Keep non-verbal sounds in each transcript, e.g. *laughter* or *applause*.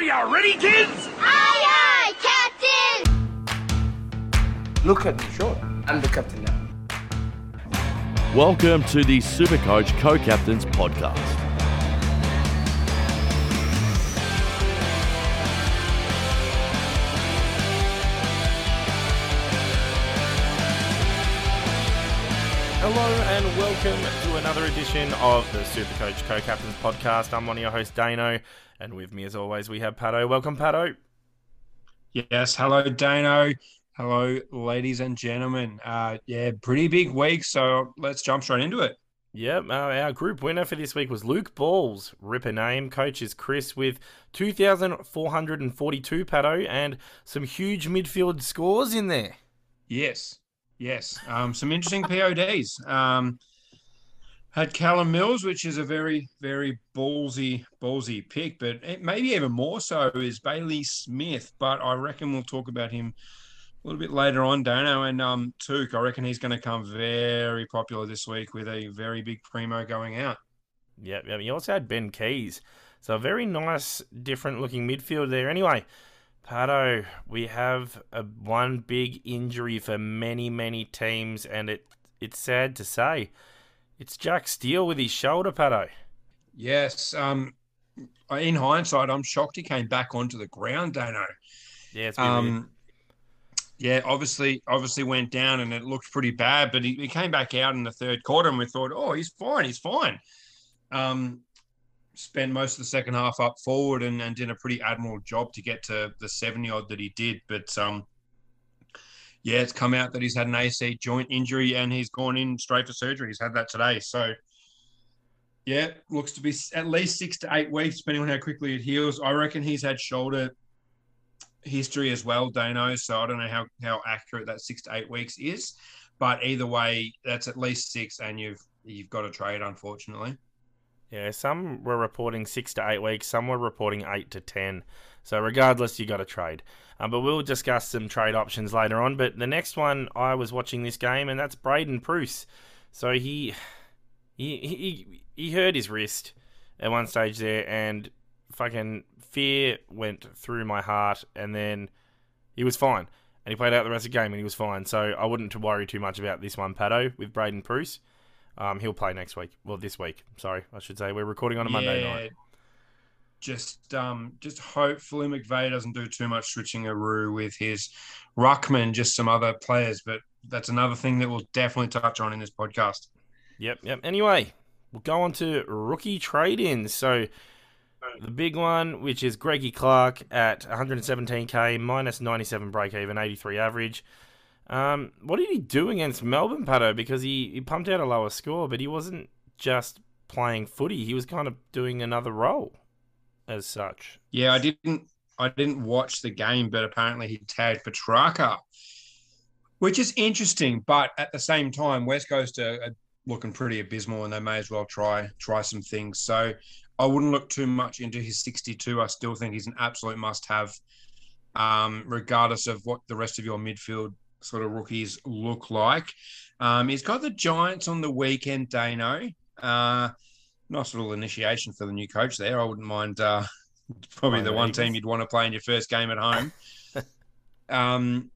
Are you ready, kids? Aye, aye, Captain! Look at me, sure. I'm the captain now. Welcome to the Supercoach Co-Captains podcast. And welcome to another edition of the Supercoach Co-Captains podcast. I'm one of your hosts, Dano, and with me as always we have Pato. Welcome, Pato. Yes, hello Dano. Hello, ladies and gentlemen. Uh, yeah, pretty big week, so let's jump straight into it. Yep, uh, our group winner for this week was Luke Balls. Ripper name. Coach is Chris with 2,442 Pato and some huge midfield scores in there. Yes, yes. Um, some interesting PODs. Um, had Callum Mills, which is a very, very ballsy, ballsy pick, but it, maybe even more so is Bailey Smith. But I reckon we'll talk about him a little bit later on, Dano and um, Touk. I reckon he's going to come very popular this week with a very big primo going out. Yep, yep. You also had Ben Keays. So a very nice, different looking midfield there. Anyway, Pato, we have a one big injury for many, many teams, and it it's sad to say. It's Jack Steele with his shoulder, Pato. Yes. Um, in hindsight, I'm shocked he came back onto the ground, Dano. Yeah, it's been weird. Um, yeah, obviously, obviously went down and it looked pretty bad, but he, he came back out in the third quarter and we thought, oh, he's fine, he's fine. Um, spent most of the second half up forward and, and did a pretty admirable job to get to the 70 odd that he did. But um, yeah, it's come out that he's had an AC joint injury and he's gone in straight for surgery. He's had that today. So yeah, looks to be at least six to eight weeks, depending on how quickly it heals. I reckon he's had shoulder history as well, Dano. So I don't know how, how accurate that six to eight weeks is. But either way, that's at least six, and you've you've got to trade, unfortunately. Yeah, some were reporting six to eight weeks, some were reporting eight to ten. So regardless, you got to trade. Um, but we'll discuss some trade options later on. But the next one, I was watching this game, and that's Braydon Preuss. So he he he he hurt his wrist at one stage there, and fucking fear went through my heart, and then he was fine. And he played out the rest of the game, and he was fine. So I wouldn't worry too much about this one, Pato, with Braydon Preuss. Um, he'll play next week. Well, this week. Sorry, I should say. We're recording on a Monday night. Just um, just hopefully McVeigh doesn't do too much switching a with his ruckman, just some other players. But that's another thing that we'll definitely touch on in this podcast. Yep, yep. Anyway, we'll go on to rookie trade-ins. So the big one, which is Greggy Clark at 117k, minus 97 break even, 83 average. Um, what did he do against Melbourne, Pato? Because he, he pumped out a lower score, but he wasn't just playing footy. He was kind of doing another role as such. Yeah, I didn't I didn't watch the game, but apparently he tagged Petracca, which is interesting. But at the same time, West Coast are, are looking pretty abysmal, and they may as well try try some things. So I wouldn't look too much into his 62. I still think he's an absolute must have, um, regardless of what the rest of your midfield sort of rookies look like. Um, he's got the Giants on the weekend, Dano. Uh, nice little initiation for the new coach there. I wouldn't mind. Uh, *laughs* probably the one team you'd want to play in your first game at home. *laughs* um,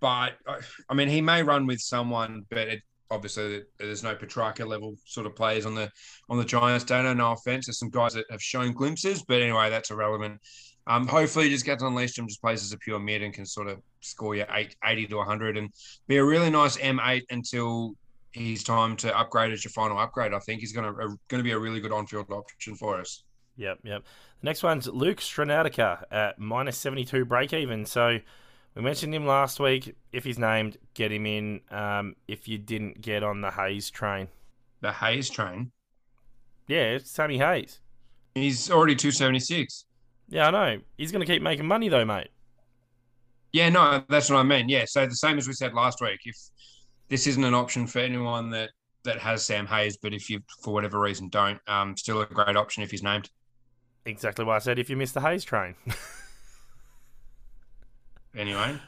but I mean, he may run with someone, but it, obviously there's no Petracca level sort of players on the on the Giants. Dano, no offense. There's some guys that have shown glimpses, but anyway, that's irrelevant. Um, hopefully, he just gets unleashed and just plays as a pure mid and can sort of score you eight, 80 to 100 and be a really nice M8 until he's time to upgrade as your final upgrade. I think he's going to going to be a really good on-field option for us. Yep, yep. The next one's Luke Stranautica at minus 72 break even. So we mentioned him last week. If he's named, get him in. Um, if you didn't get on the Hayes train, The Hayes train. yeah, it's Sammy Hayes. He's already 276. Yeah, I know. He's going to keep making money though, mate. Yeah, no, that's what I mean. Yeah, so the same as we said last week. If this isn't an option for anyone that that has Sam Hayes, but if you for whatever reason don't, um, still a great option if he's named. Exactly what I said. If you miss the Hayes train. *laughs* Anyway,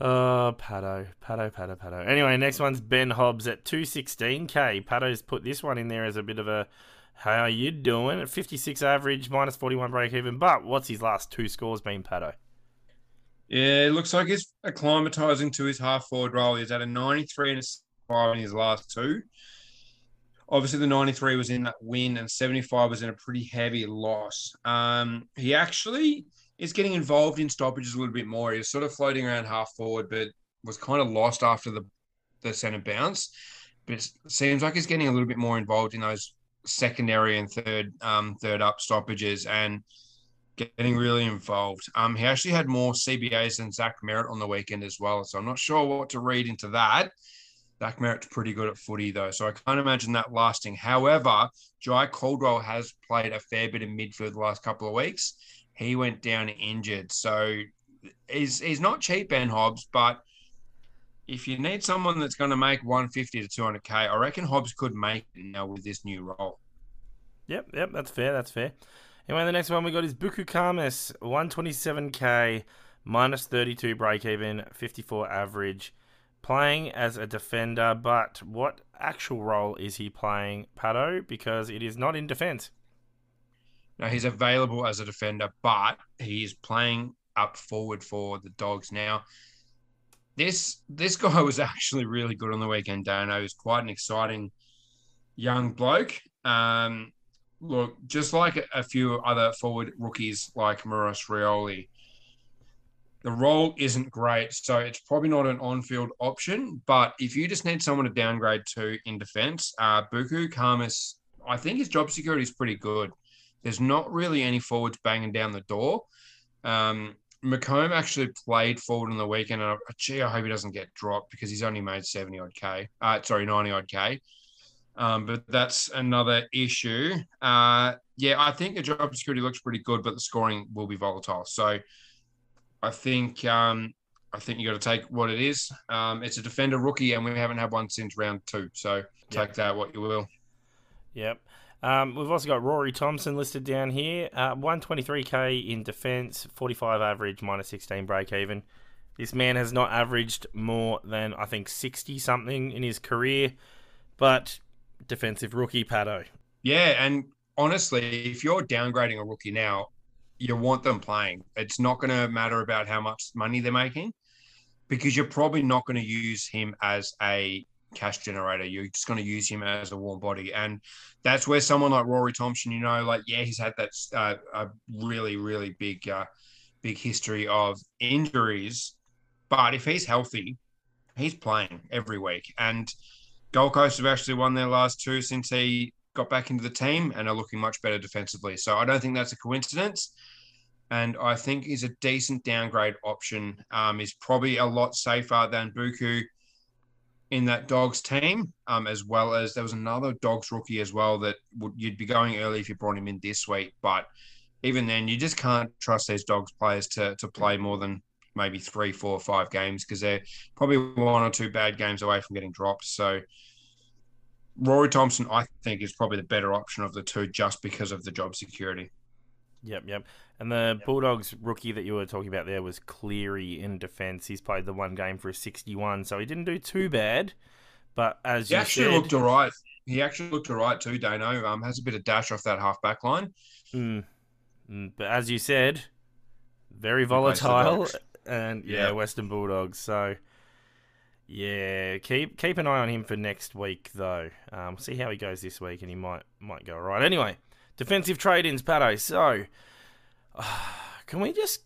Oh, Pato, Pato, Pato, Pato. Anyway, next one's Ben Hobbs at 216k. Pato's put this one in there as a bit of a, How you doing? At 56 average, minus 41 break even. But what's his last two scores been, Pato? Yeah, it looks like he's acclimatizing to his half forward role. He's at a 93 and a 5 in his last two. Obviously, the 93 was in that win, and 75 was in a pretty heavy loss. Um, he actually is getting involved in stoppages a little bit more. He was sort of floating around half forward, but was kind of lost after the, the centre bounce. But it seems like he's getting a little bit more involved in those secondary and third um, third up stoppages and getting really involved. Um, he actually had more CBAs than Zach Merrett on the weekend as well. So I'm not sure what to read into that. Zach Merrett's pretty good at footy though, so I can't imagine that lasting. However, Jye Caldwell has played a fair bit of midfield the last couple of weeks. He went down injured, so he's he's not cheap, Ben Hobbs, but if you need someone that's going to make 150 to 200k, I reckon Hobbs could make it now with this new role. Yep, yep, that's fair, that's fair. Anyway, the next one we got is Buku Khamis, 127k, minus 32 break even, 54 average, playing as a defender. But what actual role is he playing, Pato? Because it is not in defence. Now he's available as a defender, but he is playing up forward for the Dogs now. This this guy was actually really good on the weekend, Dano. He was quite an exciting young bloke. Um, look, just like a, few other forward rookies like Maurice Rioli, the role isn't great, so it's probably not an on-field option. But if you just need someone to downgrade to in defence, uh, Buku Khamis, I think his job security is pretty good. There's not really any forwards banging down the door. Um, McComb actually played forward on the weekend, and I, gee, I hope he doesn't get dropped because he's only made 70 odd K. Uh, sorry, 90 odd K. Um, but that's another issue. Uh, yeah, I think the job security looks pretty good, but the scoring will be volatile. So I think um, I think you got to take what it is. Um, it's a defender rookie, and we haven't had one since round two. So take Yep. that what you will. Yep. Um, we've also got Rory Thompson listed down here. Uh, 123k in defence, 45 average, minus 16 break even. This man has not averaged more than, I think, 60 something in his career, but defensive rookie Pato. Yeah, and honestly, if you're downgrading a rookie now, you want them playing. It's not going to matter about how much money they're making because you're probably not going to use him as a cash generator. You're just going to use him as a warm body. And that's where someone like Rory Thompson, you know, like, yeah, he's had that uh, a really, really big, uh, big history of injuries. But if he's healthy, he's playing every week. And Gold Coast have actually won their last two since he got back into the team and are looking much better defensively. So I don't think that's a coincidence. And I think he's a decent downgrade option. Um, he's probably a lot safer than Buku in that Dogs team, um, as well as there was another Dogs rookie as well that would you'd be going early if you brought him in this week. But even then, you just can't trust these Dogs players to to play more than maybe three, four, five games because they're probably one or two bad games away from getting dropped. So Rory Thompson, I think, is probably the better option of the two just because of the job security. Yep, yep. And the Bulldogs rookie that you were talking about there was Cleary in defence. He's played the one game for a 61, so he didn't do too bad. But as He you actually said, looked all right. He actually looked all right too, Dano. Um, has a bit of dash off that half back line. Mm. Mm, but as you said, very He plays the volatile, and yeah, Yeah. Western Bulldogs. So yeah, keep keep an eye on him for next week though. Um, see how he goes this week, and he might might go all right. Anyway, defensive trade-ins, Pato. So uh, can we just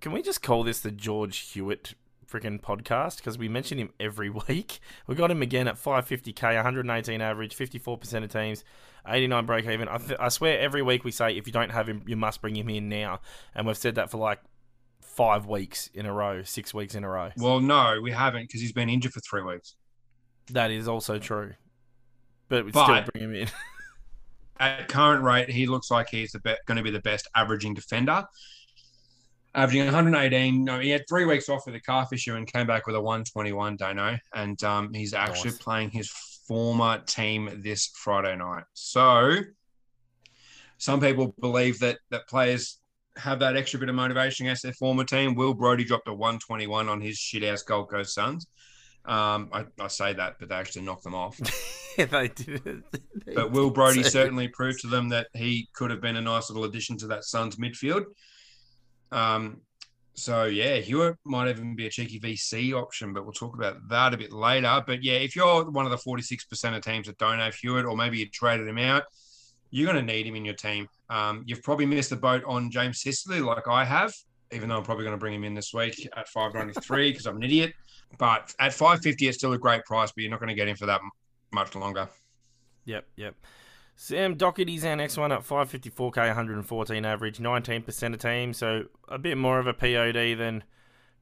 can we just call this the George Hewitt freaking podcast because we mention him every *laughs* week. We got him again at 550k, 118 average, 54% of teams, 89 break even. I, th- I swear every week we say if you don't have him, you must bring him in now, and we've said that for like five weeks in a row, six weeks in a row. Well, no, we haven't because he's been injured for three weeks. That is also true, but we still bring him in. *laughs* At current rate, he looks like he's the be- going to be the best averaging defender. Averaging 118. No, he had three weeks off with a calf issue and came back with a 121, Dano. And um, he's actually Nice. playing his former team this Friday night. So some people believe that that players have that extra bit of motivation against their former team. Will Brodie dropped a 121 on his shit ass Gold Coast Suns. Um, I, I say that, but they actually knocked them off. *laughs* yeah, they did. *laughs* They But Will Brodie certainly proved to them that he could have been a nice little addition to that Suns midfield. Um, so yeah, Hewitt might even be a cheeky VC option, but we'll talk about that a bit later. But yeah, if you're one of the 46% of teams that don't have Hewitt, or maybe you traded him out, you're going to need him in your team. Um, you've probably missed the boat on James Sicily, like I have, even though I'm probably going to bring him in this week at 593 because *laughs* I'm an idiot. But at 550, it's still a great price, but you're not going to get him for that much longer. Yep, yep. Sam Docherty's our next one at 554k, 114 average, 19% of team, so a bit more of a POD than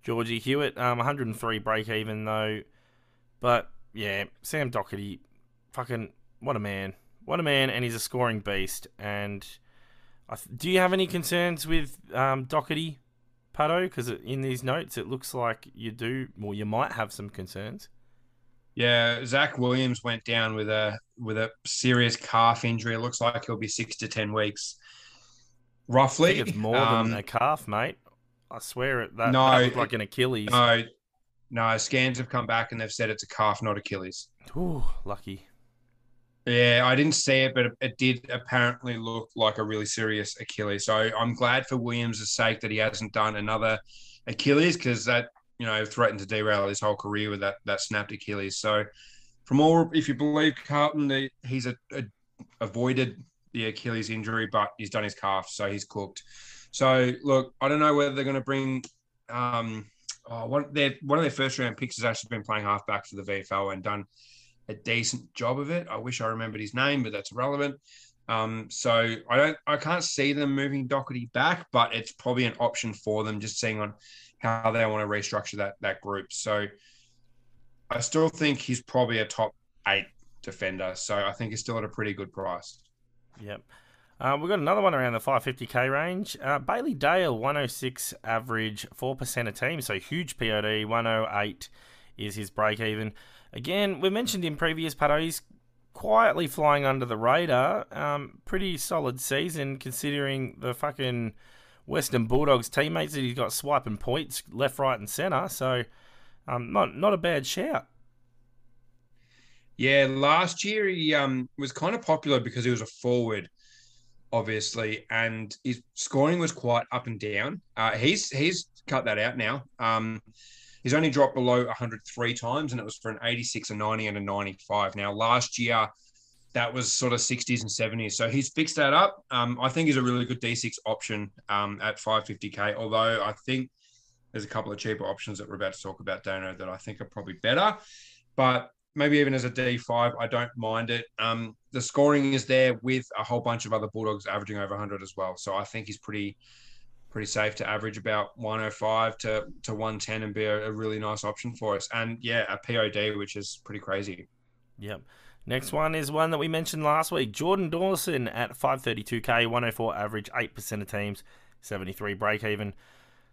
Georgie Hewitt. Um, 103 break even though, but yeah, Sam Docherty, fucking what a man, what a man, and he's a scoring beast. And th- do you have any concerns with um, Docherty, Pato? Because in these notes it looks like you do, well, you might have some concerns. Yeah, Zach Williams went down with a with a serious calf injury. It looks like he'll be six to ten weeks, roughly. it's more Um, than a calf, mate. I swear it. That, No, that looked like an Achilles. No, no, scans have come back and they've said it's a calf, not Achilles. Ooh, lucky. Yeah, I didn't see it, but it, did apparently look like a really serious Achilles. So I'm glad for Williams' sake that he hasn't done another Achilles because that you know threatened to derail his whole career with that that snapped Achilles. So from all, if you believe Carlton, the, he's a, a, avoided the Achilles injury, but he's done his calf, so he's cooked. So look, I don't know whether they're going to bring. Um, oh, one, their, one of their first round picks has actually been playing halfback for the VFL and done a decent job of it. I wish I remembered his name, but that's irrelevant. Um, so I don't, I can't see them moving Docherty back, but it's probably an option for them, just seeing on how they want to restructure that that group. So I still think he's probably a top eight defender. So I think he's still at a pretty good price. Yep. Uh, we've got another one around the 550k range. Uh, Bailey Dale, 106 average, 4% of team, so huge POD. 108 is his break even. Again, we mentioned in previous patos, he's quietly flying under the radar. Um, pretty solid season considering the fucking Western Bulldogs teammates that he's got swiping points left, right, and centre. So, um, not not a bad shout. Yeah, last year he um, was kind of popular because he was a forward, obviously, and his scoring was quite up and down. Uh, he's he's cut that out now. Um, he's only dropped below 103 times, and it was for an 86, a 90, and a 95. Now, last year that was sort of 60s and 70s, so he's fixed that up. Um, I think he's a really good D6 option um, at 550k. Although I think there's a couple of cheaper options that we're about to talk about, Dano, that I think are probably better. But maybe even as a D5, I don't mind it. Um, the scoring is there with a whole bunch of other Bulldogs averaging over 100 as well. So I think he's pretty pretty safe to average about 105 to, to 110 and be a, a really nice option for us. And yeah, a POD, which is pretty crazy. Yep. Next one is one that we mentioned last week. Jordan Dawson at 532k, 104 average, 8% of teams, 73 break even.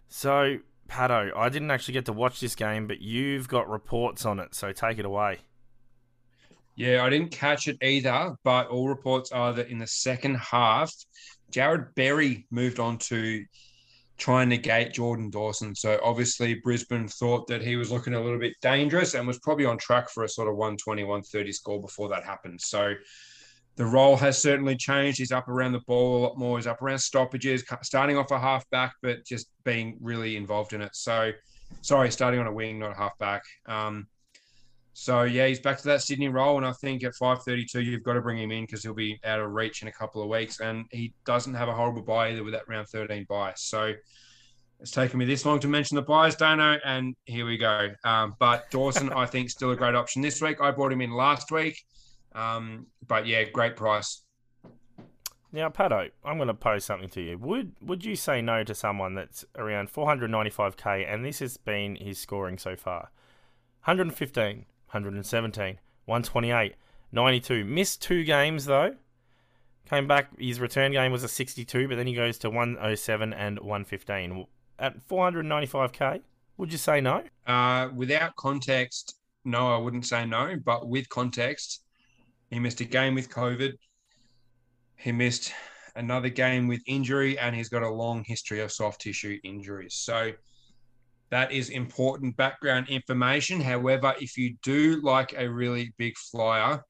So, Pato, I didn't actually get to watch this game, but you've got reports on it, so take it away. Yeah, I didn't catch it either, but all reports are that in the second half, Jarrod Berry moved on to try to negate Jordan Dawson. So obviously Brisbane thought that he was looking a little bit dangerous and was probably on track for a sort of 120, 130 score before that happened. So the role has certainly changed. He's up around the ball a lot more. He's up around stoppages, starting off a half back, but just being really involved in it. So, sorry, starting on a wing, not a half back. Um, so yeah, he's back to that Sydney role, and I think at 5:32 you've got to bring him in because he'll be out of reach in a couple of weeks, and he doesn't have a horrible bye either with that round 13 bye. So it's taken me this long to mention the byes, Dano, and here we go. Um, but Dawson, I think, still a great option this week. I brought him in last week, um, but yeah, great price. Now, Pato, I'm going to pose something to you. Would would you say no to someone that's around 495k, and this has been his scoring so far? 115, 117, 128, 92. Missed two games though. Came back. His return game was a 62, but then he goes to 107 and 115 at 495k. Would you say no? Uh, without context, no, I wouldn't say no. But with context, he missed a game with COVID. He missed another game with injury, and he's got a long history of soft tissue injuries. So That is important background information. However, if you do like a really big flyer,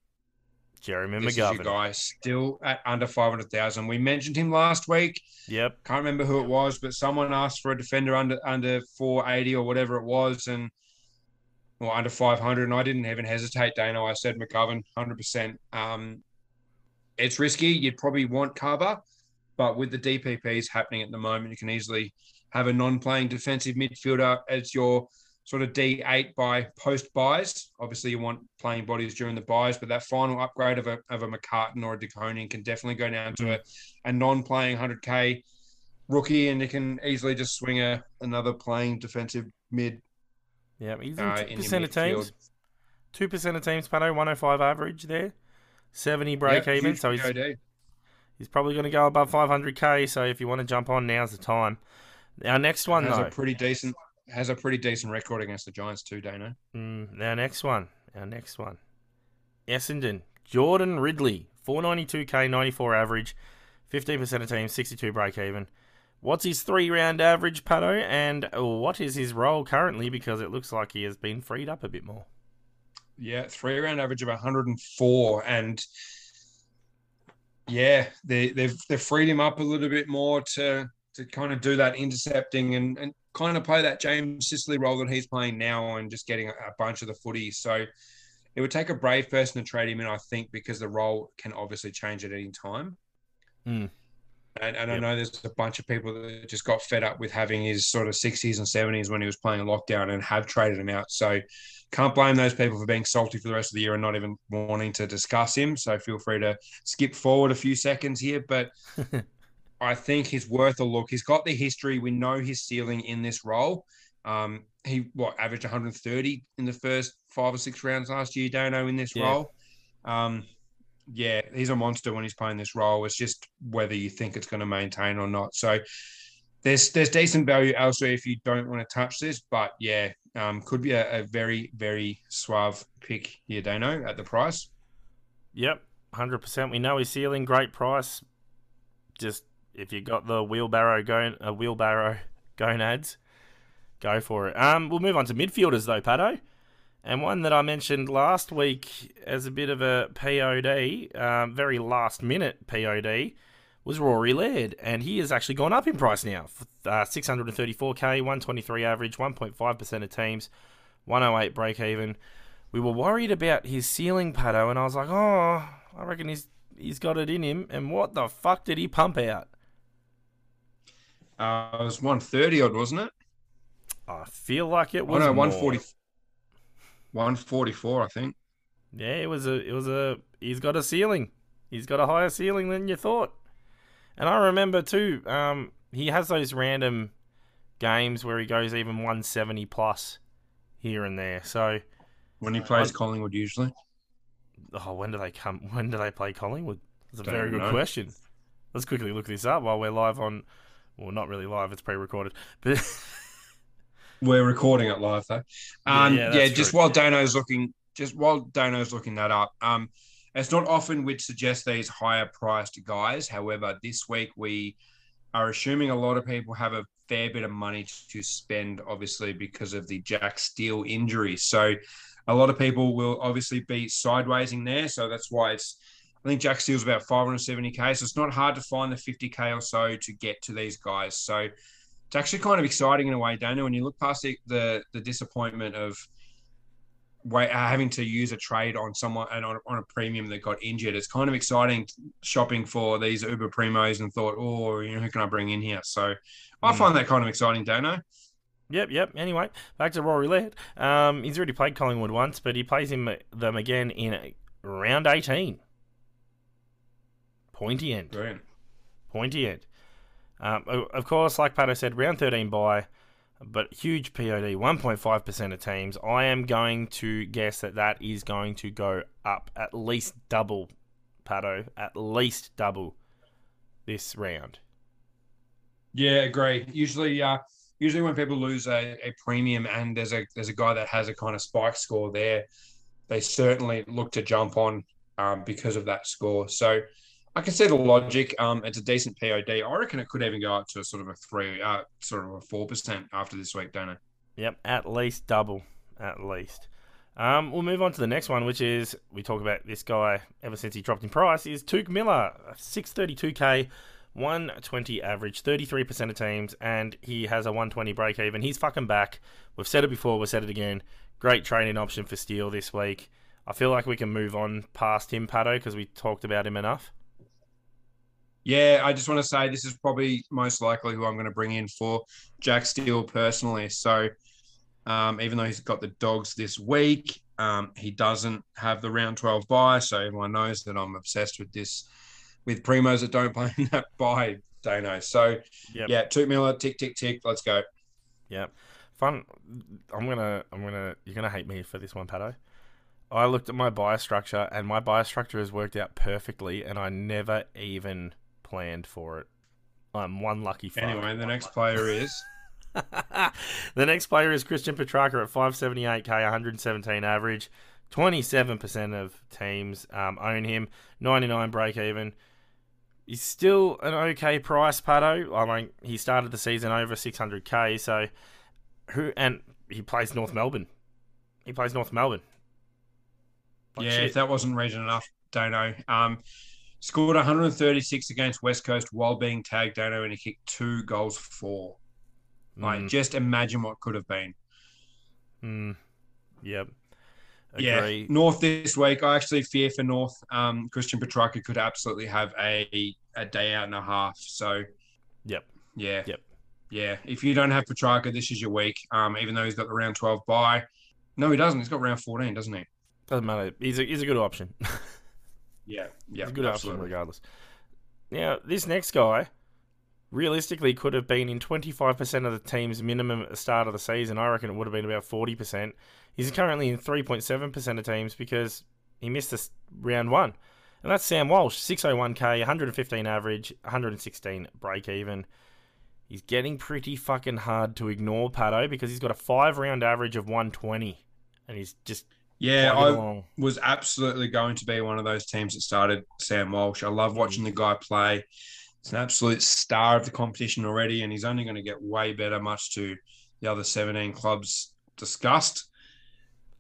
Jeremy this is your McGovern. guy still at under 500,000. We mentioned him last week. Yep. Can't remember who it was, but someone asked for a defender under under 480 or whatever it was, and or under 500. And I didn't even hesitate, Dano. I said McGovern, 100%. Um, it's risky. You'd probably want cover, but with the DPPs happening at the moment, you can easily have a non-playing defensive midfielder as your sort of D8 by post byes. Obviously, you want playing bodies during the byes, but that final upgrade of a, of a McCartan or a DeConing can definitely go down to a, a non-playing 100k rookie, and you can easily just swing a another playing defensive mid Yeah, in uh, two in your percent of teams. Two percent of teams, oh five average there. Seventy break Yep, even. So he's he's probably gonna go above five hundred K, so if you want to jump on, now's the time. Our next one has though. a pretty decent has a pretty decent record against the Giants too, Dano. Mm, our next one. Our next one. Essendon. Jordan Ridley. 492k, 94 average. 15% of teams, 62 break even. What's his three round average, Pato? And what is his role currently? Because it looks like he has been freed up a bit more. Yeah, three round average of 104, and yeah, they, they've they've freed him up a little bit more to to kind of do that intercepting and, and kind of play that James Sicily role that he's playing now and just getting a, a bunch of the footy. So it would take a brave person to trade him in, I think, because the role can obviously change at any time. Hmm. And, and I know there's a bunch of people that just got fed up with having his sort of 60s and 70s when he was playing lockdown and have traded him out. So can't blame those people for being salty for the rest of the year and not even wanting to discuss him. So feel free to skip forward a few seconds here. But *laughs* I think he's worth a look. He's got the history. We know his ceiling in this role. Um, he what averaged 130 in the first five or six rounds last year. Dano in this Yeah. role. Um, yeah, he's a monster when he's playing this role. It's just whether you think it's going to maintain or not. So there's there's decent value elsewhere if you don't want to touch this, but yeah, um, could be a, a very very suave pick here, Dano, at the price. Yep, 100%. We know his ceiling, great price. Just if you got the wheelbarrow going, a wheelbarrow *laughs* gonads, go for it. Um, we'll move on to midfielders though, Pato. And one that I mentioned last week as a bit of a POD, um, very last minute POD, was Rory Laird. And he has actually gone up in price now. Uh, 634k, 123 average, 1.5% of teams, 108 break even. We were worried about his ceiling, Pato, and I was like, oh, I reckon he's he's got it in him. And what the fuck did he pump out? Uh, it was 130 odd, wasn't it? I feel like it Oh was no, more. 140, 144, I think. Yeah, it was a it was a he's got a ceiling. He's got a higher ceiling than you thought. And I remember too, um, he has those random games where he goes even 170 plus here and there. So, When he plays Collingwood, usually. oh, when do they come? *laughs* When do they play Collingwood? That's a Don't very good know. question. Let's quickly look this up while we're live on. Well, not really live; it's pre-recorded. But *laughs* We're recording it live though. Yeah, Um, yeah, yeah, that's just true. while Dano's looking, just while Dano's looking that up, um, it's not often we'd suggest these higher priced guys. However, this week we are assuming a lot of people have a fair bit of money to spend, obviously because of the Jack Steele injury. So, a lot of people will obviously be sidewaysing there. So that's why it's. I think Jack Steele's about 570k, so it's not hard to find the 50k or so to get to these guys. So it's actually kind of exciting in a way, Dana, when you look past the the, the disappointment of wait, uh, having to use a trade on someone and on, on a premium that got injured. It's kind of exciting shopping for these Uber primos and thought, oh, you know, who can I bring in here? So I Mm. find that kind of exciting, Dano. Yep, yep. Anyway, back to Rory Laird. Um, he's already played Collingwood once, but he plays him them again in round 18. Pointy end. Brilliant. Pointy end. Um, of course, like Pato said, round 13 bye, but huge POD, 1.5% of teams. I am going to guess that that is going to go up at least double, Pato, at least double this round. Yeah, agree. Usually, uh, usually when people lose a, a premium and there's a there's a guy that has a kind of spike score there, they certainly look to jump on um, because of that score. So I can see the logic. Um, it's a decent POD. I reckon it could even go up to a sort of a three, uh, sort of a four percent after this week, don't I? Yep, at least double, at least. Um, we'll move on to the next one, which is we talk about this guy ever since he dropped in price is Touk Miller, 632k, 120 average, 33% of teams, and he has a 120 break even. He's fucking back. We've said it before, we've said it again. Great trading option for Steele this week. I feel like we can move on past him, Pato, because we talked about him enough. Yeah, I just want to say this is probably most likely who I'm going to bring in for Jack Steele personally. So, um, even though he's got the dogs this week, um, he doesn't have the round 12 bye. So, everyone knows that I'm obsessed with this, with primos that don't *laughs* play in that buy, Dano. So, Yep. yeah, Touk Miller, tick, tick, tick. Let's go. Yep. Fun. I'm gonna. I'm gonna. You're gonna hate me for this one, Pato. I looked at my bias structure, and my bias structure has worked out perfectly, and I never even planned for it. I'm one lucky. fuck. Anyway, the next player is. *laughs* the next player is Christian Petracca at 578k, 117 average. 27% of teams um, own him. 99 break even. He's still an okay price, Pato. I mean, he started the season over 600k, so who and he plays North Melbourne. He plays North Melbourne. Like yeah, shit. if that wasn't reason enough, don't know. Um, scored 136 against West Coast while being tagged Dano, and he kicked two goals for four. Like, Mm, just imagine what could have been. mm, yep. Yeah, North this week. I actually fear for North. Um, Christian Petracca could absolutely have a a day out and a half. So, Yep. yeah, Yep. yeah. If you don't have Petracca, this is your week. Um, even though he's got the round 12 bye. No, he doesn't. He's got round 14, doesn't he? Doesn't matter. He's a, he's a good option. *laughs* Yeah, yeah, He's a good option regardless. Now, this next guy realistically could have been in 25% of the team's minimum at the start of the season. I reckon it would have been about 40%. He's currently in 3.7% of teams because he missed this round one. And that's Sam Walsh, 601k, 115 average, 116 break even. He's getting pretty fucking hard to ignore Pato because he's got a five round average of 120 and he's just Yeah, I along. was absolutely going to be one of those teams that started Sam Walsh. I love watching the guy play. He's an absolute star of the competition already, and he's only going to get way better, much to the other 17 clubs discussed.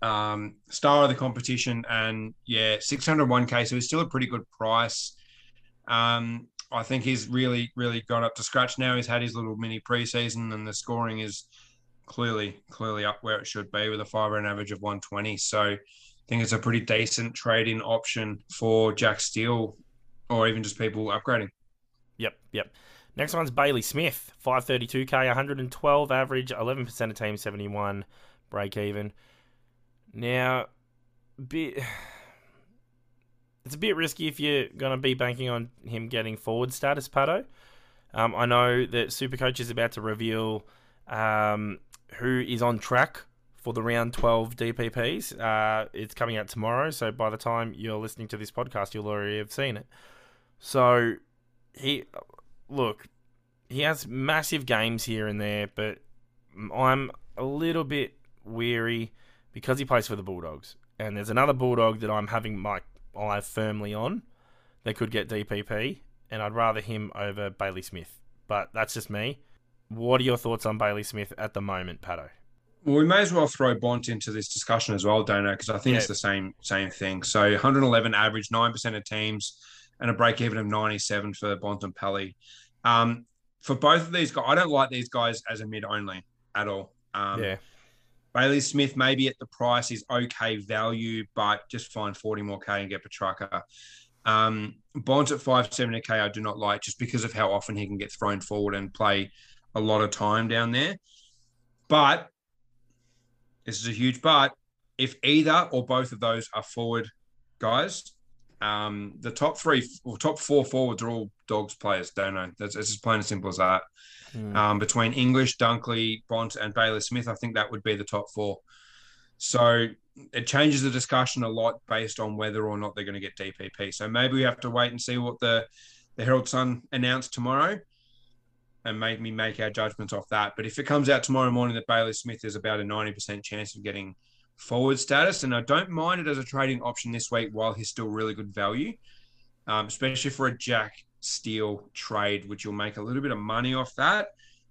Um, star of the competition, and yeah, 601k, so he's still a pretty good price. Um, I think he's really, really gone up to scratch now. He's had his little mini preseason, and the scoring is clearly, clearly up where it should be with a five round average of 120. So I think it's a pretty decent trading option for Jack Steele or even just people upgrading. Yep, yep. Next one's Bailey Smith, 532k, 112 average, 11% of team, 71 break even. Now, bit *sighs* it's a bit risky if you're going to be banking on him getting forward status, Pato. Um, I know that Supercoach is about to reveal um, who is on track for the round 12 DPPs. Uh, it's coming out tomorrow, so by the time you're listening to this podcast, you'll already have seen it. So, he look, he has massive games here and there, but I'm a little bit weary because he plays for the Bulldogs. And there's another Bulldog that I'm having my eye firmly on that could get DPP, and I'd rather him over Bailey Smith. But that's just me. What are your thoughts on Bailey Smith at the moment, Pato? Well, we may as well throw Bont into this discussion as well, Dano, because I think it's the same same thing. So 111 average, nine percent of teams, and a break even of 97 for Bont and Pelly. Um, for both of these guys, I don't like these guys as a mid only at all. Um, yeah, Bailey Smith maybe at the price is okay value, but just find 40 more K and get Petracca. Um, Bonds at 570K, I do not like just because of how often he can get thrown forward and play a lot of time down there. But this is a huge but. If either or both of those are forward guys, um, the top three or top four forwards are all dogs players. Don't know. That's it's as plain and simple as that Hmm. um, between English, Dunkley, Bont, and Bailey Smith. I think that would be the top four. So it changes the discussion a lot based on whether or not they're going to get DPP. So maybe we have to wait and see what the the Herald Sun announced tomorrow, and make me make our judgments off that. But if it comes out tomorrow morning that Bailey Smith is about a ninety percent chance of getting forward status, and I don't mind it as a trading option this week while he's still really good value, um, especially for a Jack Steele trade, which you'll make a little bit of money off that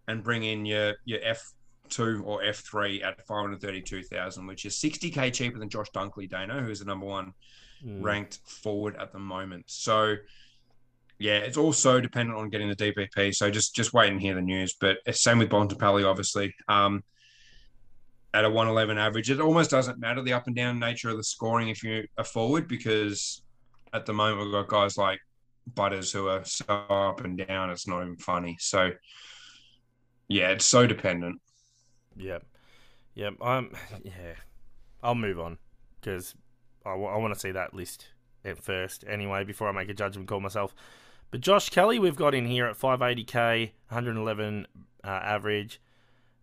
and bring in your your F F2 or F3 at 532,000, which is 60k cheaper than Josh Dunkley Dano, who's the number one Mm. ranked forward at the moment. So yeah, it's also dependent on getting the DPP. So just just wait and hear the news. But same with Bontempelli, obviously. Um, at a 111 average, it almost doesn't matter the up and down nature of the scoring if you're a forward because at the moment we've got guys like Butters who are so up and down, it's not even funny. So yeah, it's so dependent. Yep. Yep. Um. *laughs* Yeah. I'll move on because I, want to see that list at first anyway before I make a judgment call myself. But Josh Kelly, we've got in here at 580k, 111 uh, average.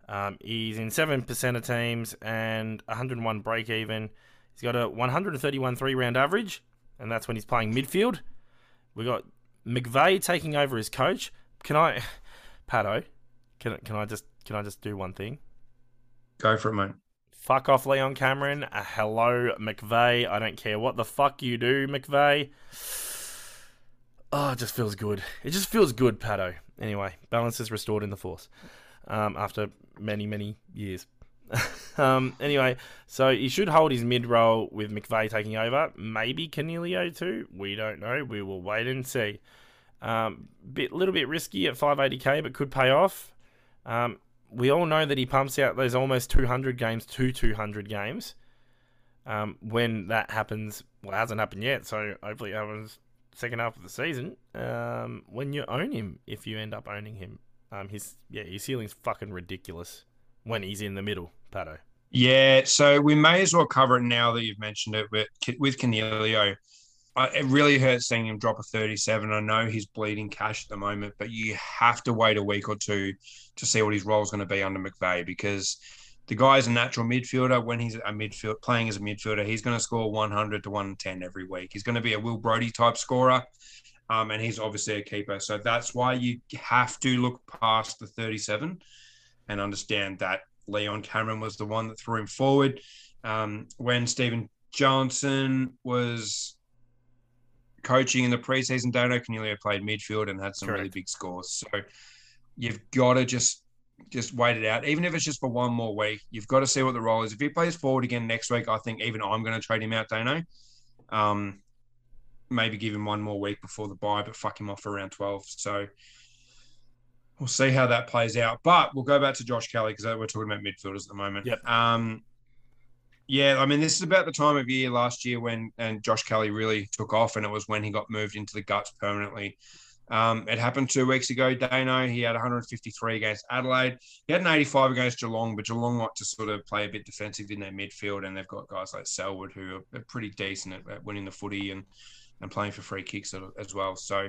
Um, he's in seven percent of teams and 101 break even. He's got a 131 three round average, and that's when he's playing midfield. We got McVeigh taking over as coach. Can I, *laughs* Pato? Can can I just can I just do one thing? Go for it, mate. Fuck off, Leon Cameron. Uh, hello, McVeigh. I don't care what the fuck you do, McVeigh. Oh, it just feels good. It just feels good, Pato. Anyway, balance is restored in the force um, after many, many years. *laughs* um, anyway, so he should hold his mid role with McVeigh taking over. Maybe Coniglio too. We don't know. We will wait and see. Um, bit little bit risky at 580k, but could pay off. Um, we all know that he pumps out those almost 200 games to 200 games. Um, when that happens, well, it hasn't happened yet, so hopefully it happens second half of the season. Um, when you own him, if you end up owning him, um, his yeah, his ceiling's fucking ridiculous when he's in the middle, Pato. Yeah, so we may as well cover it now that you've mentioned it. But with Coniglio, it really hurts seeing him drop a 37. I know he's bleeding cash at the moment, but you have to wait a week or two to see what his role is going to be under McVeigh because the guy is a natural midfielder. When he's a midfield playing as a midfielder, he's going to score 100 to 110 every week. He's going to be a Will Brodie type scorer. Um, and he's obviously a keeper. So that's why you have to look past the 37 and understand that Leon Cameron was the one that threw him forward. Um, when Stephen Johnson was coaching in the preseason, Dano Coniglio played midfield and had some Correct. really big scores. So you've got to just just wait it out, even if it's just for one more week. You've got to see what the role is. If he plays forward again next week, I think even I'm going to trade him out, Dano. Um, maybe give him one more week before the bye, but fuck him off around 12. So we'll see how that plays out. But we'll go back to Josh Kelly because we're talking about midfielders at the moment. Yep. Um, yeah, I mean, this is about the time of year last year when and Josh Kelly really took off, and it was when he got moved into the guts permanently. Um, it happened two weeks ago. Dano, he had 153 against Adelaide. He had an 85 against Geelong, but Geelong like to sort of play a bit defensive in their midfield, and they've got guys like Selwood who are, pretty decent at, at winning the footy and and playing for free kicks as well. So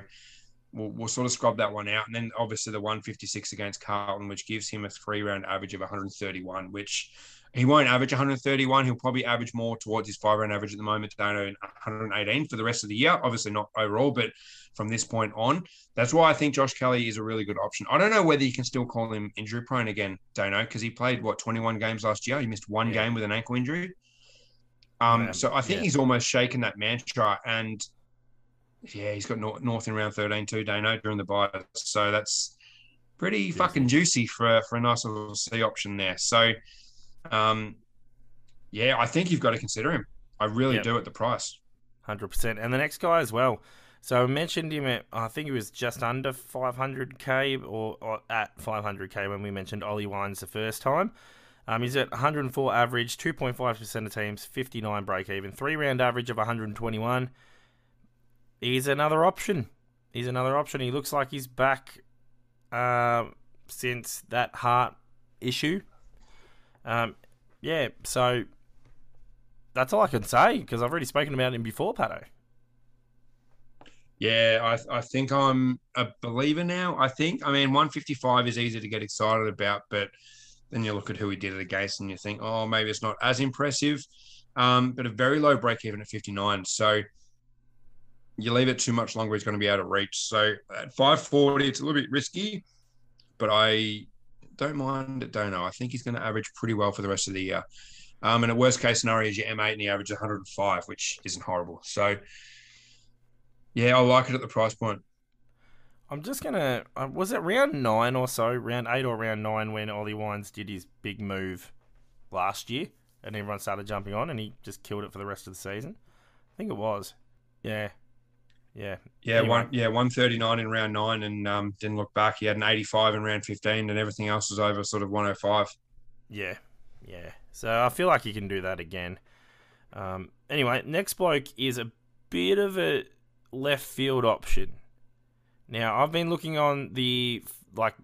we'll, we'll sort of scrub that one out. And then obviously the 156 against Carlton, which gives him a three round average of 131, which he won't average 131. He'll probably average more towards his five round average at the moment, Dano, 118 for the rest of the year. Obviously not overall, but from this point on, that's why I think Josh Kelly is a really good option. I don't know whether you can still call him injury prone again, Dano, because he played what 21 games last year. He missed one Yeah. game with an ankle injury. Um, so I think Yeah. he's almost shaken that mantra, and yeah, he's got North, North in round 13 too, Dano, during the bye. So that's pretty fucking juicy for for a nice little C option there. So, um, yeah, I think you've got to consider him. I really Yep. do at the price. Hundred percent, and the next guy as well. So I mentioned him at I think he was just under 500k or, or at 500k when we mentioned Ollie Wines the first time. Um, he's at 104 average, 2.5 percent of teams, 59 break even, three round average of 121. He's another option. He's another option. He looks like he's back um, since that heart issue. Um, yeah, so that's all I can say because I've already spoken about him before, Pato. Yeah, I, I think I'm a believer now. I think, I mean, 155 is easy to get excited about, but then you look at who he did it against and you think, oh, maybe it's not as impressive. Um, but a very low break even at 59. So you leave it too much longer, he's going to be out of reach. So at 540, it's a little bit risky, but I don't mind it, don't know. I think he's going to average pretty well for the rest of the year. Um, and a worst case scenario is your M8 and he averages 105, which isn't horrible. So yeah, I like it at the price point. I'm just gonna. Uh, was it round nine or so, round eight or round nine, when Ollie Wines did his big move last year, and everyone started jumping on, and he just killed it for the rest of the season. I think it was. Yeah, yeah, yeah, Anyway. one yeah one thirty nine in round nine, and um, didn't look back. He had an eighty five in round fifteen, and everything else was over sort of one hundred five. yeah, yeah. So I feel like he can do that again. Um, anyway, next bloke is a bit of a left field option. Now I've been looking on the like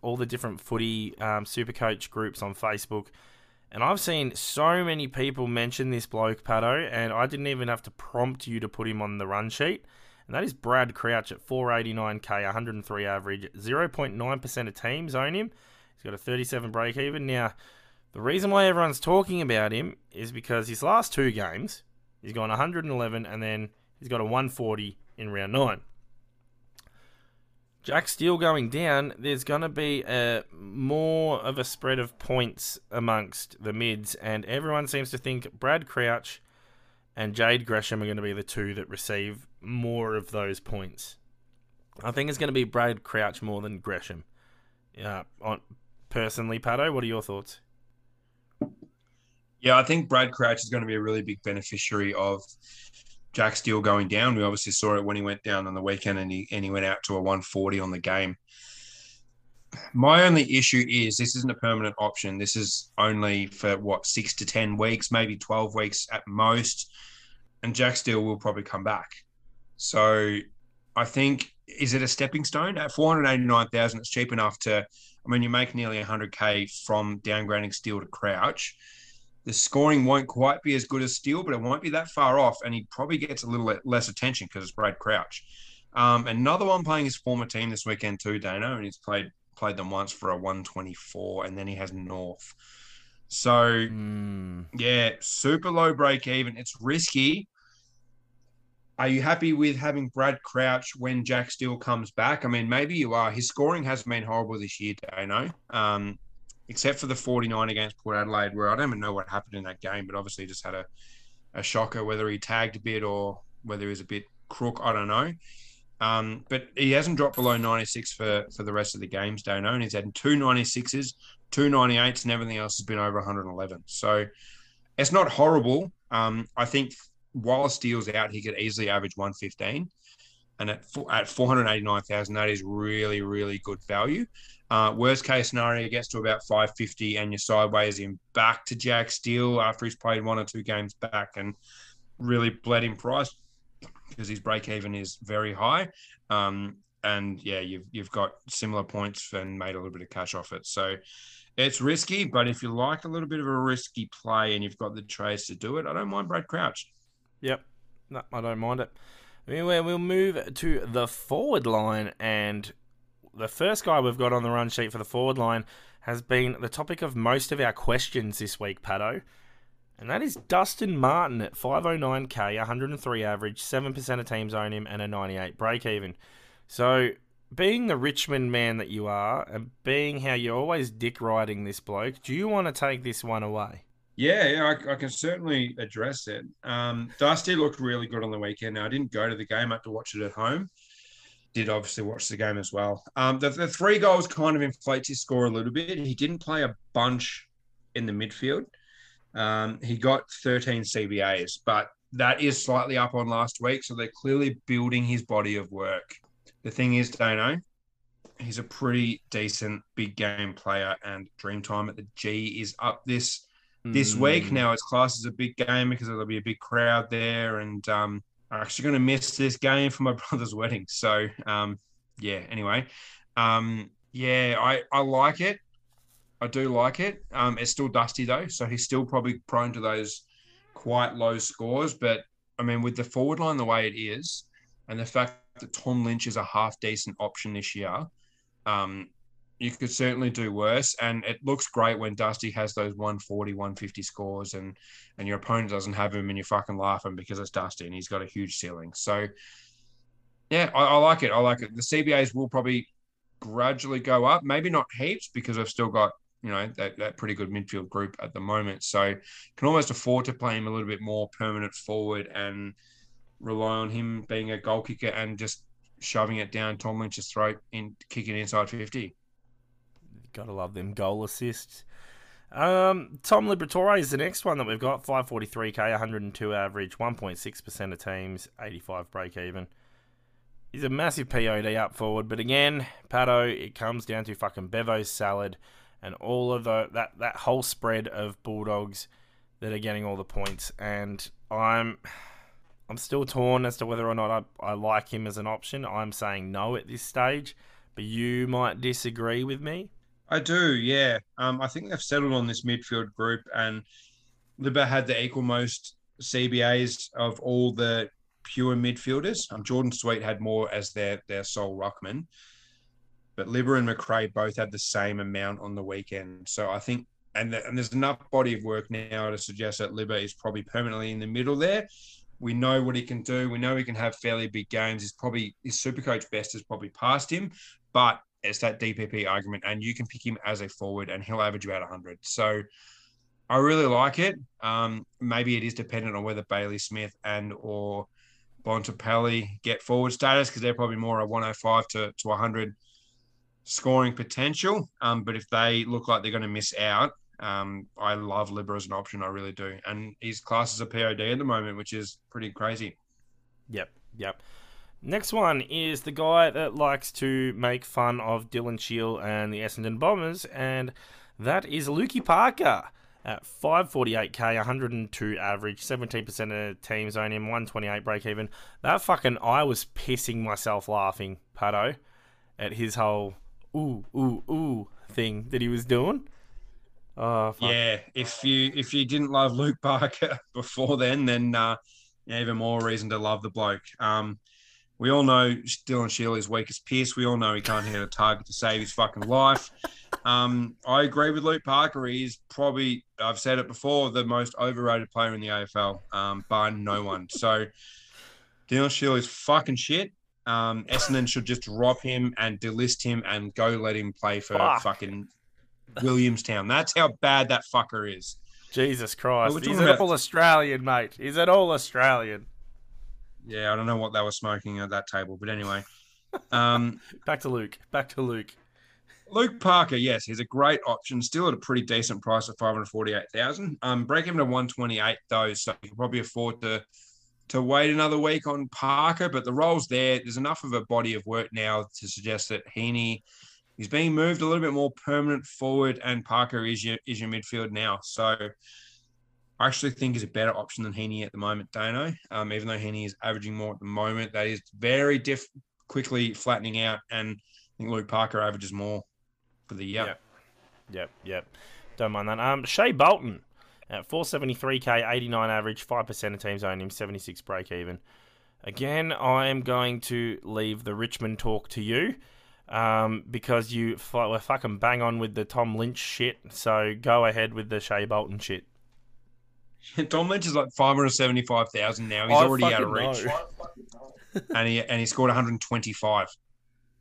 all the different footy um, super coach groups on Facebook, and I've seen so many people mention this bloke Pato, and I didn't even have to prompt you to put him on the run sheet. And that is Brad Crouch at 489k, 103 average, 0.9% of teams own him. He's got a 37 break even. Now, the reason why everyone's talking about him is because his last two games, he's gone 111 and then he's got a 140 in round nine. Jack Steele going down, there's going to be a more of a spread of points amongst the mids, and everyone seems to think Brad Crouch and Jade Gresham are going to be the two that receive more of those points. I think it's going to be Brad Crouch more than Gresham. Yeah, on personally, Pato, what are your thoughts? Yeah, I think Brad Crouch is going to be a really big beneficiary of Jack Steele going down. We obviously saw it when he went down on the weekend and he and he went out to a 140 on the game. My only issue is this isn't a permanent option. This is only for what six to ten weeks, maybe 12 weeks at most. And Jack Steele will probably come back. So I think is it a stepping stone at 489,000? It's cheap enough to. I mean, you make nearly 100k from downgrading Steele to Crouch. The scoring won't quite be as good as Steele but it won't be that far off, and he probably gets a little less attention because it's Brad Crouch. Um, another one playing his former team this weekend too, Dano, and he's played played them once for a 124, and then he has North. So Mm, yeah, super low break even. It's risky. Are you happy with having Brad Crouch when Jack Steele comes back? I mean, maybe you are. His scoring hasn't been horrible this year, Dano. Um, except for the 49 against Port Adelaide, where I don't even know what happened in that game, but obviously just had a, a shocker, whether he tagged a bit or whether he was a bit crook, I don't know. Um, but he hasn't dropped below 96 for, for the rest of the games, Dano, and he's had two 96s, two 98s, and everything else has been over 111. So it's not horrible. Um, I think while Steele's out, he could easily average 115. And at, at 489,000, that is really, really good value. Uh, worst case scenario, gets to about 550 and you're sideways him back to Jack Steele after he's played one or two games back and really bled in price because his break even is very high. Um, and yeah, you've you've got similar points and made a little bit of cash off it. So it's risky, but if you like a little bit of a risky play and you've got the trades to do it, I don't mind Brad Crouch. Yep. No, I don't mind it. Anyway, we'll move to the forward line, and the first guy we've got on the run sheet for the forward line has been the topic of most of our questions this week, Pato. And that is Dustin Martin at 509k, 103 average, 7% of teams own him, and a 98 break even. So, being the Richmond man that you are, and being how you're always dick riding this bloke, do you want to take this one away? Yeah, yeah, I, I can certainly address it. Um, Dusty looked really good on the weekend. Now, I didn't go to the game; I had to watch it at home. Did obviously watch the game as well. Um, the, the three goals kind of inflates his score a little bit. He didn't play a bunch in the midfield. Um, he got 13 CBAs, but that is slightly up on last week. So they're clearly building his body of work. The thing is, Dano, he's a pretty decent big game player, and Dreamtime at the G is up this this week. Mm, Now it's classed as a big game because there'll be a big crowd there, and um, I'm actually going to miss this game for my *laughs* brother's wedding. So um, yeah. Anyway, um, yeah, I I like it. I do like it. Um, it's still dusty though, so he's still probably prone to those quite low scores. But I mean, with the forward line the way it is, and the fact that Tom Lynch is a half decent option this year, um, you could certainly do worse. And it looks great when Dusty has those 140, 150 scores and and your opponent doesn't have him and you're fucking laughing because it's Dusty and he's got a huge ceiling. So yeah, I, I like it. I like it. The CBAs will probably gradually go up, maybe not heaps because I've still got, you know, that, that pretty good midfield group at the moment. So can almost afford to play him a little bit more permanent forward and rely on him being a goal kicker and just shoving it down Tom Lynch's throat and kicking inside 50. Gotta love them goal assists. Um, Tom Liberatore is the next one that we've got. 543k, 102 average, 1.6% of teams, 85 break even. He's a massive POD up forward, but again, Pato, it comes down to fucking Bevo's salad and all of the that that whole spread of Bulldogs that are getting all the points. And I'm I'm still torn as to whether or not I, I like him as an option. I'm saying no at this stage, but you might disagree with me. I do, yeah. Um, I think they've settled on this midfield group, and Libba had the equal most CBAs of all the pure midfielders. Um, Jordon Sweet had more as their their sole ruckman, but Libba and McRae both had the same amount on the weekend. So I think, and, the, and there's enough body of work now to suggest that Libba is probably permanently in the middle there. We know what he can do. We know he can have fairly big games. He's probably his super coach best has probably passed him, but it's that DPP argument, and you can pick him as a forward, and he'll average about 100. So I really like it. Um, maybe it is dependent on whether Bailey Smith and or Bontempelli get forward status because they're probably more a 105 to, to 100 scoring potential. Um, but if they look like they're going to miss out, um, I love Libba as an option. I really do. And his class is a POD at the moment, which is pretty crazy. Yep, yep. Next one is the guy that likes to make fun of Dylan Shiel and the Essendon Bombers, and that is Lukey Parker at 548k, 102 average, 17% of teams own him, 128 break even. That fucking, I was pissing myself laughing, Pato, at his whole ooh, ooh, ooh thing that he was doing. Oh, fuck. Yeah, if you if you didn't love Luke Parker *laughs* before then, then uh, even more reason to love the bloke. Um, we all know Dylan Shiel is weak as Pierce. We all know he can't hit a target to save his fucking life. Um, I agree with Luke Parker. He's probably, I've said it before, the most overrated player in the AFL, um, by no one. So Dylan Shiel is fucking shit. Um, Essendon should just drop him and delist him and go let him play for Fuck. fucking Williamstown. That's how bad that fucker is. Jesus Christ. He's an all Australian, mate. He's an all Australian. Yeah, I don't know what they were smoking at that table, but anyway. Um, *laughs* Back to Luke. Back to Luke. Luke Parker, yes, he's a great option, still at a pretty decent price of five hundred forty-eight thousand. Um, break him to one twenty-eight though, so you can probably afford to to wait another week on Parker. But the role's there. There's enough of a body of work now to suggest that Heeney is being moved a little bit more permanent forward, and Parker is your is your midfield now. So I actually think is a better option than Heeney at the moment, Dano. Um, even though Heeney is averaging more at the moment, that is very diff quickly flattening out, and I think Luke Parker averages more for the year. Yep. Yep, yep. Don't mind that. Um, Shai Bolton at 473k, 89 average, 5% of teams own him, 76 break even. Again, I am going to leave the Richmond talk to you um, because you f- were fucking bang on with the Tom Lynch shit. So go ahead with the Shai Bolton shit. *laughs* Tom Lynch is like five hundred seventy-five thousand now. He's I already out of reach, know. *laughs* and he and he scored one hundred twenty-five.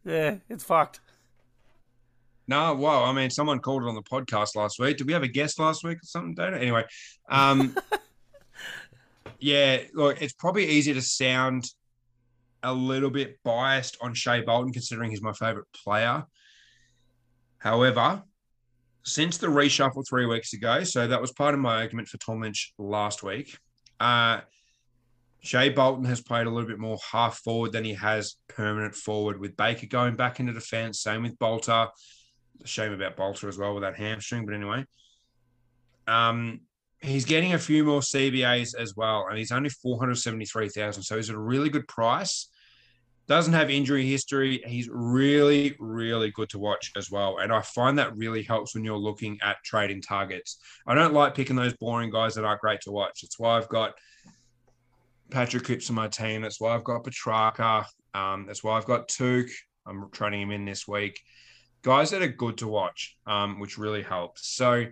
Yeah, it's fucked. No, well, I mean, someone called it on the podcast last week. Did we have a guest last week or something, Dana? Anyway, um, *laughs* yeah, look, it's probably easy to sound a little bit biased on Shai Bolton, considering he's my favorite player. However, since the reshuffle three weeks ago, so that was part of my argument for Tom Lynch last week. Uh, Shai Bolton has played a little bit more half forward than he has permanent forward, with Baker going back into defense. Same with Balta. Shame about Balta as well with that hamstring, but anyway. Um, he's getting a few more CBAs as well, and he's only 473,000. So he's at a really good price. Doesn't have injury history. He's really, really good to watch as well. And I find that really helps when you're looking at trading targets. I don't like picking those boring guys that aren't great to watch. That's why I've got Patrick Cripps on my team. That's why I've got Petracca. Um, that's why I've got Touk. I'm trading him in this week. Guys that are good to watch, um, which really helps. So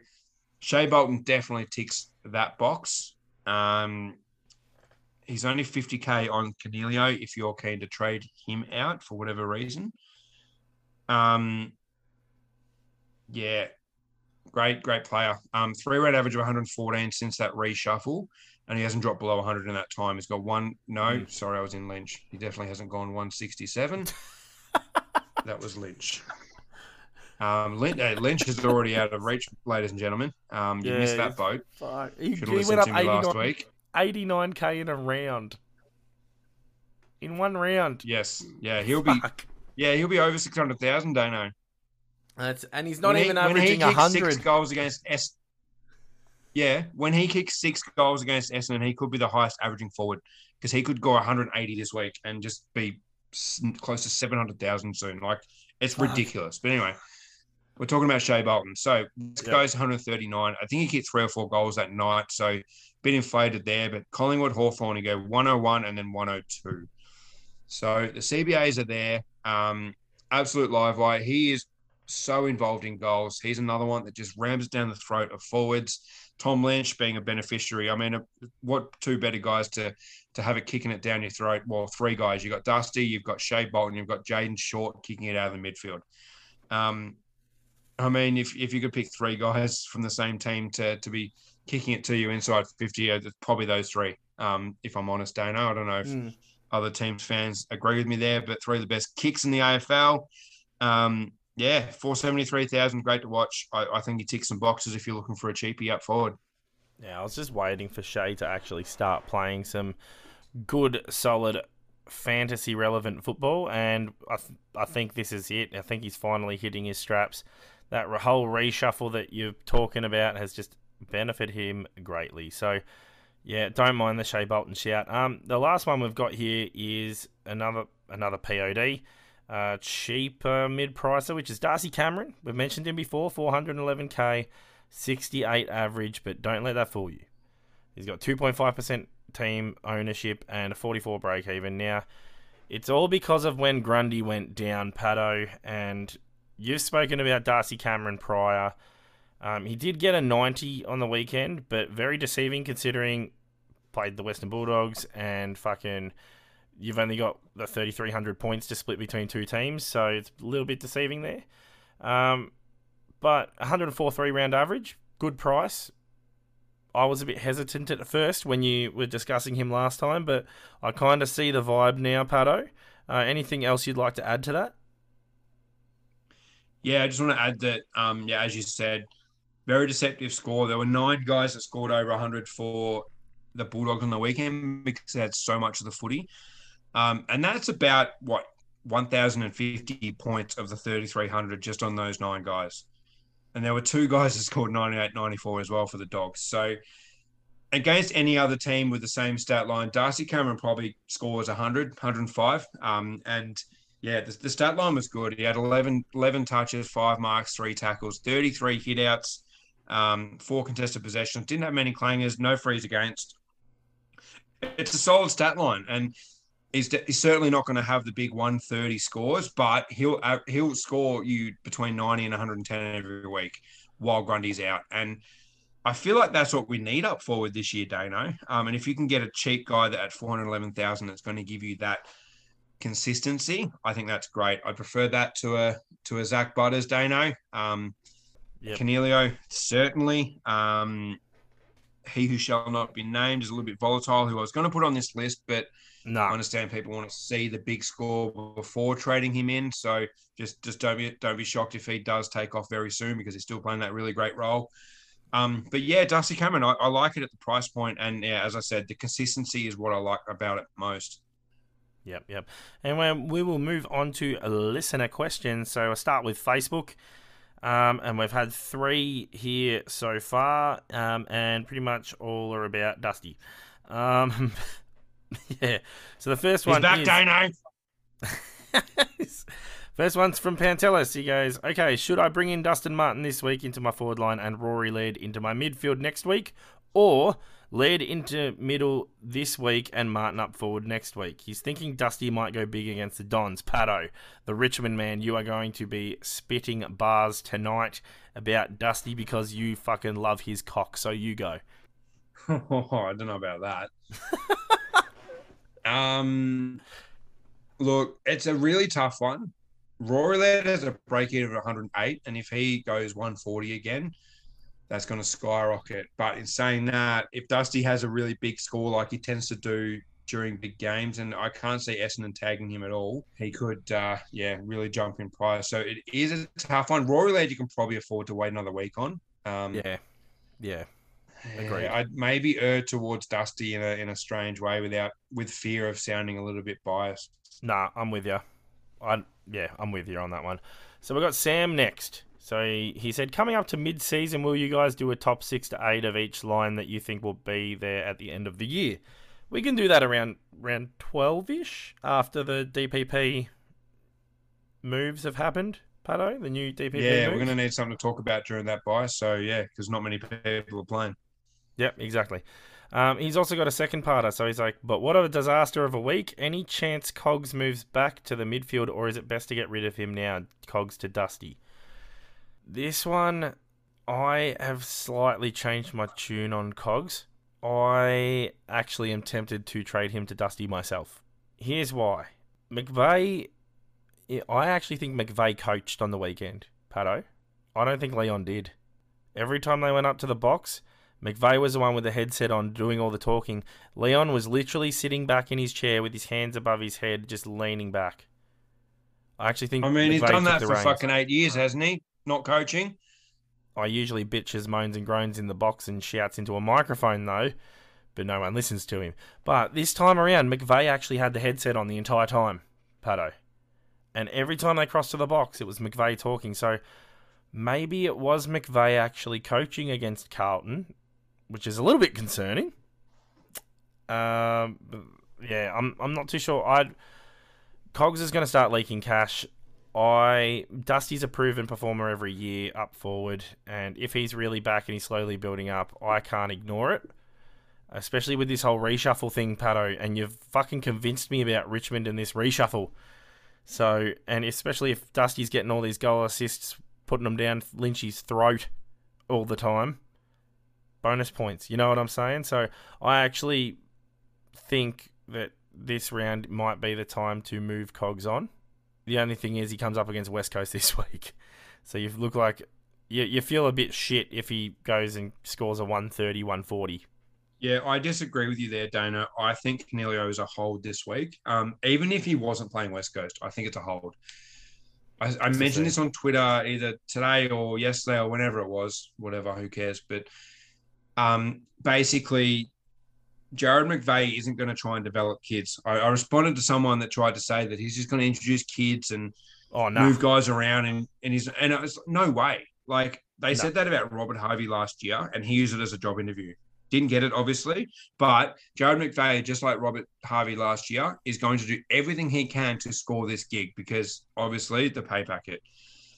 Shai Bolton definitely ticks that box. Um, he's only 50k on Coniglio if you're keen to trade him out for whatever reason. Um, yeah, great, great player. Um, three rate average of 114 since that reshuffle, and he hasn't dropped below 100 in that time. He's got one. No, Mm. sorry, I was in Lynch. He definitely hasn't gone 167. *laughs* that was Lynch. Um, Lynch, uh, Lynch is already out of reach, ladies and gentlemen. Um, you Yeah, missed that boat. Fuck. He, Should he have went listened up to me last week. 89k in a round. In one round. Yes, yeah, he'll be. Yeah, he'll be over 600,000. Dano. That's, and he's not When he- even when he averaging kicks 100. Six goals against S. Yeah, when he kicks six goals against Essendon, he could be the highest averaging forward because he could go 180 this week and just be close to 700,000 soon. Like it's Fuck. ridiculous. But anyway, we're talking about Shai Bolton. So this Yep. guy's 139. I think he kicked three or four goals that night. So bit inflated there. But Collingwood, Hawthorn, he go 101 and then 102. So the CBAs are there. Um, absolute live wire. He is so involved in goals. He's another one that just rams down the throat of forwards. Tom Lynch being a beneficiary. I mean, what two better guys to to have it kicking it down your throat? Well, three guys. You've got Dusty, you've got Shea Bolton, you've got Jayden Short kicking it out of the midfield. Um, I mean, if, if you could pick three guys from the same team to to be kicking it to you inside 50, uh, it's probably those three. Um, if I'm honest, Dano, I don't know if Mm. other teams fans agree with me there, but three of the best kicks in the AFL. Um, yeah, four seventy three thousand, great to watch. I, I think he ticks some boxes if you're looking for a cheapie up forward. Yeah, I was just waiting for Shai to actually start playing some good, solid, fantasy relevant football, and I, th- I think this is it. I think he's finally hitting his straps. That re- whole reshuffle that you're talking about has just benefited him greatly. So, yeah, don't mind the Shai Bolton shout. Um, the last one we've got here is another another POD, uh, cheap mid pricer, which is Darcy Cameron. We've mentioned him before, 411k. 68 average, but don't let that fool you. He's got 2.5% team ownership and a 44 break even. Now, it's all because of when Grundy went down, Pato, and you've spoken about Darcy Cameron prior. Um, he did get a 90 on the weekend, but very deceiving considering played the Western Bulldogs and fucking you've only got the 3,300 points to split between two teams, so it's a little bit deceiving there. Um, but 104 three round average, good price. I was a bit hesitant at first when you were discussing him last time, but I kind of see the vibe now, Pato. Uh, anything else you'd like to add to that? Yeah, I just want to add that, um, yeah, as you said, very deceptive score. There were nine guys that scored over 100 for the Bulldogs on the weekend because they had so much of the footy. Um, and that's about, what, 1,050 points of the 3,300 just on those nine guys. And there were two guys that scored 98 94 as well for the Dogs. So against any other team with the same stat line, Darcy Cameron probably scores 100, 105. Um, and yeah, the, the stat line was good. He had 11, 11 touches, five marks, three tackles, 33 hitouts, um, four contested possessions. Didn't have many clangers, no frees against. It's a solid stat line. And he's, he's certainly not going to have the big 130 scores, but he'll uh, he'll score you between 90 and 110 every week while Grundy's out. And I feel like that's what we need up forward this year, Dano. Um, and if you can get a cheap guy that at 411,000 that's going to give you that consistency, I think that's great. I prefer that to a to a Zak Butters, Dano. Um, Yep. Coniglio, certainly. Um, he who shall not be named is a little bit volatile, who I was going to put on this list, but No. I understand people want to see the big score before trading him in. So just just don't be don't be shocked if he does take off very soon because he's still playing that really great role. Um, but yeah, Darcy Cameron, I, I like it at the price point, and yeah, as I said, the consistency is what I like about it most. Yep, yep. And when we will move on to a listener questions. So I'll start with Facebook. Um, and we've had three here so far, um, and pretty much all are about Dusty. Um, *laughs* yeah. So the first He's one back, is, Dano. *laughs* First one's from Pantelis. He goes, Okay, should I bring in Dustin Martin this week into my forward line and Rory Laird into my midfield next week? Or Laird into middle this week and Martin up forward next week? He's thinking Dusty might go big against the Dons. Pato, the Richmond man, you are going to be spitting bars tonight about Dusty because you fucking love his cock, so you go. *laughs* I don't know about that. *laughs* um, look, it's a really tough one. Rory Laird has a break even of 108, and if he goes 140 again, that's going to skyrocket. But in saying that, if Dusty has a really big score like he tends to do during big games, and I can't see Essendon tagging him at all, he could, uh, yeah, really jump in price. So it is a tough one. Rory Laird, you can probably afford to wait another week on. Um, Yeah, yeah, yeah. I'd maybe err towards Dusty in a in a strange way, without with fear of sounding a little bit biased. Nah, I'm with you. I yeah, I'm with you on that one. So we got Sam next. So he, he said, coming up to mid-season, will you guys do a top six to eight of each line that you think will be there at the end of the year? We can do that around around twelve ish after the DPP moves have happened. Pato, the new DPP. yeah, moves. we're going to need something to talk about during that bye. So yeah, because not many people are playing. Yep, exactly. Um, he's also got a second parter, so he's like, but what a disaster of a week. Any chance Cogs moves back to the midfield, or is it best to get rid of him now? Cogs to Dusty. This one, I have slightly changed my tune on Cogs. I actually am tempted to trade him to Dusty myself. Here's why. McVeigh, I actually think McVeigh coached on the weekend, Pato. I don't think Leon did. Every time they went up to the box, McVeigh was the one with the headset on doing all the talking. Leon was literally sitting back in his chair with his hands above his head, just leaning back. I actually think. I mean, he's McVeigh done that for reins. fucking eight years, hasn't he? Not coaching. I usually bitches, moans, and groans in the box and shouts into a microphone, though, but no one listens to him. But this time around, McVeigh actually had the headset on the entire time, Pato. And every time they crossed to the box, it was McVeigh talking. So maybe it was McVeigh actually coaching against Carlton, which is a little bit concerning. Um, yeah, I'm I'm not too sure. I Cogs is going to start leaking cash. I Dusty's a proven performer every year up forward, and if he's really back and he's slowly building up, I can't ignore it. Especially with this whole reshuffle thing, Pato, and you've fucking convinced me about Richmond and this reshuffle. So, and especially if Dusty's getting all these goal assists, putting them down Lynchy's throat all the time, bonus points. You know what I'm saying? So, I actually think that this round might be the time to move Cogs on. The only thing is he comes up against West Coast *laughs* this week. So you look like you, you feel a bit shit if he goes and scores a 130, 140. Yeah, I disagree with you there, Dana. I think Coniglio is a hold this week. Um, even if he wasn't playing West Coast, I think it's a hold. I, I mentioned this on Twitter either today or yesterday or whenever it was, whatever, who cares? But um, basically, Jarrad McVeigh isn't going to try and develop kids. I, I responded to someone that tried to say that he's just going to introduce kids and Oh, no. move guys around and and he's and it was no way. Like they No. said that about Robert Harvey last year, and he used it as a job interview. Didn't get it, obviously, but Jarrad McVeigh, just like Robert Harvey last year, is going to do everything he can to score this gig because obviously the pay packet.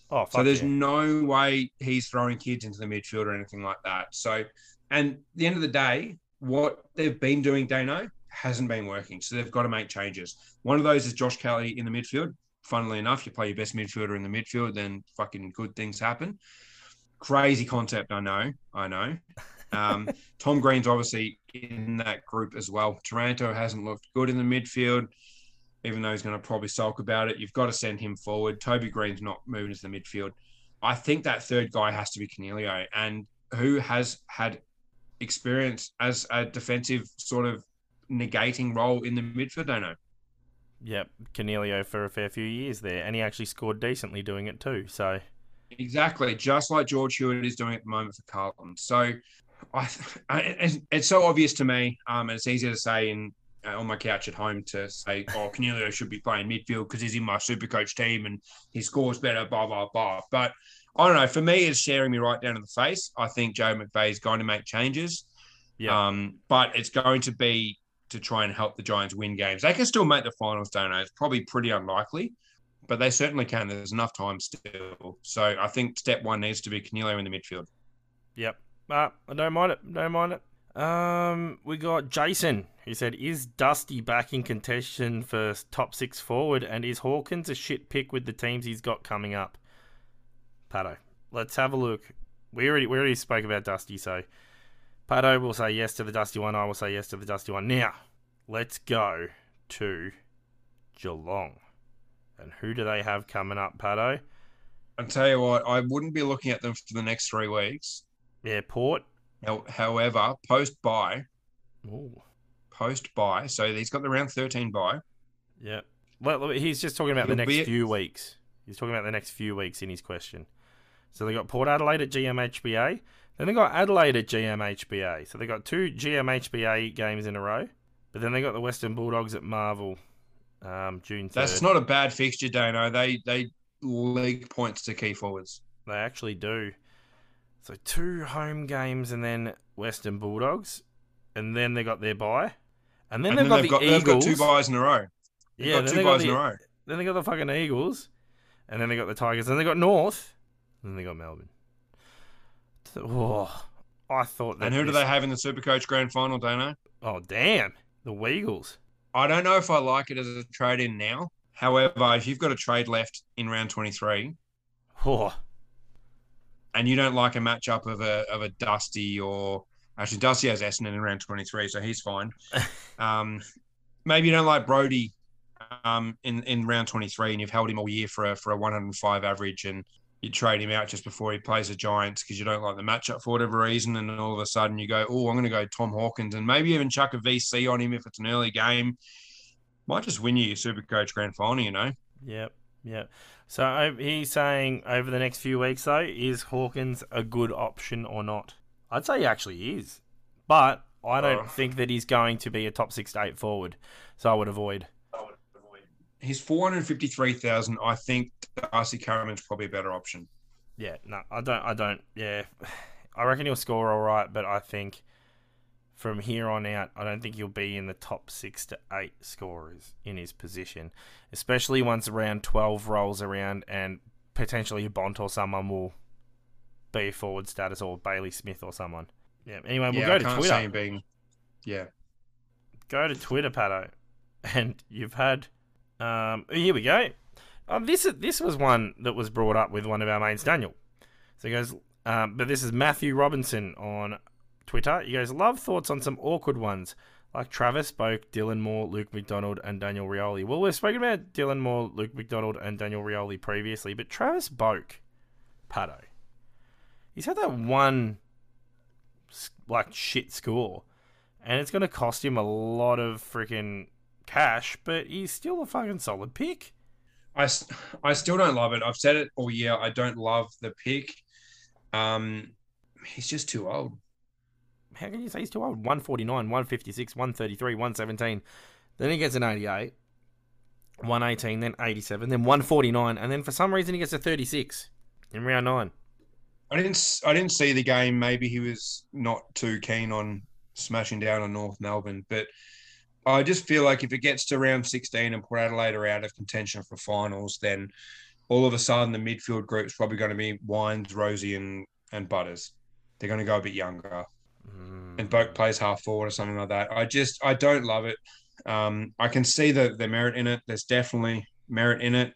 Oh, So there's yeah. no way he's throwing kids into the midfield or anything like that. So, and at the end of the day, what they've been doing, Dano, hasn't been working. So they've got to make changes. One of those is Josh Kelly in the midfield. Funnily enough, you play your best midfielder in the midfield, then fucking good things happen. Crazy concept, I know. I know. *laughs* Um, Tom Green's obviously in that group as well. Taranto hasn't looked good in the midfield, even though he's going to probably sulk about it. You've got to send him forward. Toby Greene's not moving into the midfield. I think that third guy has to be Coniglio, and who has had experience as a defensive sort of negating role in the midfield. I know. Yep, Coniglio for a fair few years there, and he actually scored decently doing it too. So, Exactly, just like George Hewett is doing at the moment for Carlton. So, I, I it's, it's so obvious to me, um, and it's easier to say in uh, on my couch at home to say, "Oh, Coniglio should be playing midfield because he's in my super coach team and he scores better." Blah blah blah. But I don't know. For me, it's staring me right down in the face. I think Joe McVeigh is going to make changes. yeah, Um, but it's going to be to try and help the Giants win games. They can still make the finals, don't know. It's probably pretty unlikely, but they certainly can. There's enough time still. So I think step one needs to be Coniglio in the midfield. yep. Uh, I don't mind it. Don't mind it. Um, we got Jason. He said, "Is Dusty back in contention for top six forward, and is Hawkins a shit pick with the teams he's got coming up?" Pato, let's have a look. We already we already spoke about Dusty, so Pato will say yes to the Dusty one. I will say yes to the Dusty one. Now, let's go to Geelong. And who do they have coming up, Pato? I'll tell you what, I wouldn't be looking at them for the next three weeks Yeah, Port. However, post bye, Ooh. post bye. So he's got the round 13 bye. Yeah. Well, he's just talking about the He'll next few weeks. He's talking about the next few weeks in his question. So they got Port Adelaide at GMHBA. Then they got Adelaide at GMHBA. So they got two GMHBA games in a row. But then they got the Western Bulldogs at Marvel, um, June 3rd. That's not a bad fixture, Dano. They they league points to key forwards. They actually do. So two home games and then Western Bulldogs. And then they got their bye. And then and they've then got they've the got, Eagles. they've got two byes in a row. They've yeah, got then two they got byes in the, a row. Then they got the fucking Eagles, and then they got the Tigers, And they got North, then they got Melbourne. Oh, I thought that. And who do they have in the Supercoach Grand Final, Don't Dano? Oh, damn, the Weagles. I don't know if I like it as a trade in now. However, if you've got a trade left in round 23 Oh, and you don't like a matchup of a of a Dusty or actually Dusty has Essendon in round 23, so he's fine. *laughs* um, maybe you don't like Brodie um, in in round 23 and you've held him all year for a for a 105 average and you trade him out just before he plays the Giants because you don't like the matchup for whatever reason, and all of a sudden you go, "Oh, I'm going to go Tom Hawkins," and maybe even chuck a VC on him if it's an early game. Might just win you your Super Coach Grand Final, you know. yep, yep. So he's saying over the next few weeks, though, is Hawkins a good option or not? I'd say he actually is, but I don't Oh. think that he's going to be a top six to eight forward. So I would avoid. He's 453,000. I think Darcy Cameron's probably a better option. Yeah, no, I don't. I don't. Yeah, *sighs* I reckon he'll score all right, but I think from here on out, I don't think he'll be in the top six to eight scorers in his position, especially once round twelve rolls around and potentially a Bont or someone will be forward status or Bailey Smith or someone. Yeah. Anyway, we'll yeah, go I to can't Twitter. see him being. Yeah. go to Twitter, Pato, and you've had. Um, here we go. Oh, this this was one that was brought up with one of our mates, Daniel. So he goes, um, but this is Matthew Robinson on Twitter. He goes, love thoughts on some awkward ones like Travis Boak, Dylan Moore, Luke McDonald, and Daniel Rioli. Well, we've spoken about Dylan Moore, Luke McDonald, and Daniel Rioli previously, but Travis Boak, Pato, he's had that one like shit score and it's going to cost him a lot of freaking cash, but he's still a fucking solid pick. I, I still don't love it. I've said it all year. I don't love the pick. Um, he's just too old. How can you say he's too old? 149, 156, 133, 117. Then he gets an 88, 118, then 87, then 149, and then for some reason he gets a 36 in round nine. I didn't. I didn't see the game. Maybe he was not too keen on smashing down on North Melbourne, but I just feel like if it gets to round 16 and Port Adelaide are out of contention for finals, then all of a sudden the midfield group's probably going to be Wines, Rozee, and and Butters. They're going to go a bit younger, Mm. and Boak plays half forward or something like that. I just I don't love it. Um, I can see the the merit in it. There's definitely merit in it,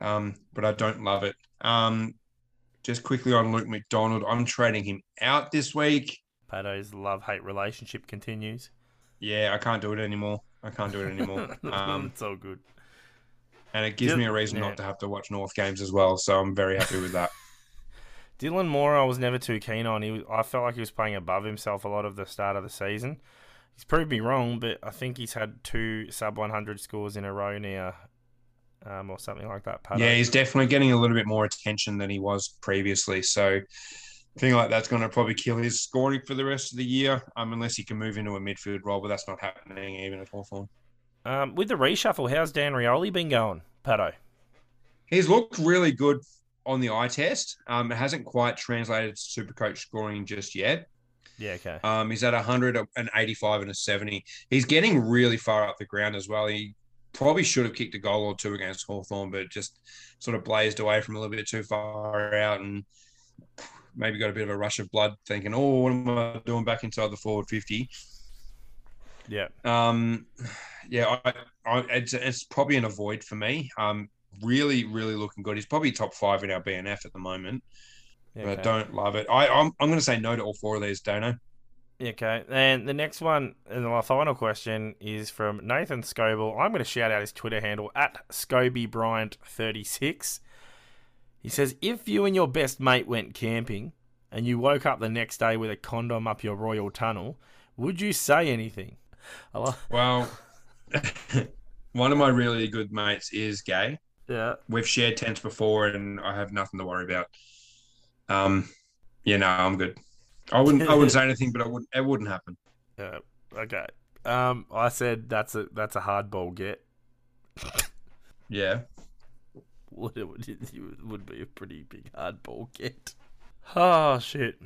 um, but I don't love it. Um, just quickly on Luke McDonald, I'm trading him out this week. Pato's love hate relationship continues. Yeah, I can't do it anymore. I can't do it anymore. *laughs* Um, it's all good. and it gives Dil- me a reason yeah. not to have to watch North games as well. So I'm very happy with that. *laughs* Dylan Moore, I was never too keen on. He was, I felt like he was playing above himself a lot of the start of the season. He's proved me wrong, but I think he's had two sub 100 scores in a row now, um, or something like that. Pato. yeah, he's definitely getting a little bit more attention than he was previously. So I think like that's going to probably kill his scoring for the rest of the year, um, unless he can move into a midfield role. But that's not happening even at Hawthorn. Um, with the reshuffle, how's Dan Rioli been going, Pato? He's looked really good on the eye test. Um, it hasn't quite translated to super coach scoring just yet. Yeah, okay. Um, he's at 100, an 85, and a 70. He's getting really far up the ground as well. He probably should have kicked a goal or two against Hawthorn, but just sort of blazed away from a little bit too far out and maybe got a bit of a rush of blood thinking, oh, what am I doing back inside the forward 50? Yeah. Um, yeah, I, I, it's, it's probably an avoid for me. Um, really, really looking good. He's probably top five in our BNF at the moment, yeah but okay. don't love it. I, I'm, I'm going to say no to all four of these, Dono. Okay, and the next one, and my final question is from Nathan Scoble. I'm going to shout out his Twitter handle at ScobyBryant36. He says, If you and your best mate went camping and you woke up the next day with a condom up your royal tunnel, would you say anything? Lo- *laughs* Well, *laughs* one of my really good mates is gay. yeah. We've shared tents before, and I have nothing to worry about. Um, you know, I'm good. I wouldn't. I wouldn't say *laughs* anything, but I wouldn't. It wouldn't happen. Yeah. Okay. Um, I said that's a that's a hardball get. Yeah. *laughs* Would it would, it would be a pretty big hardball get. Oh shit!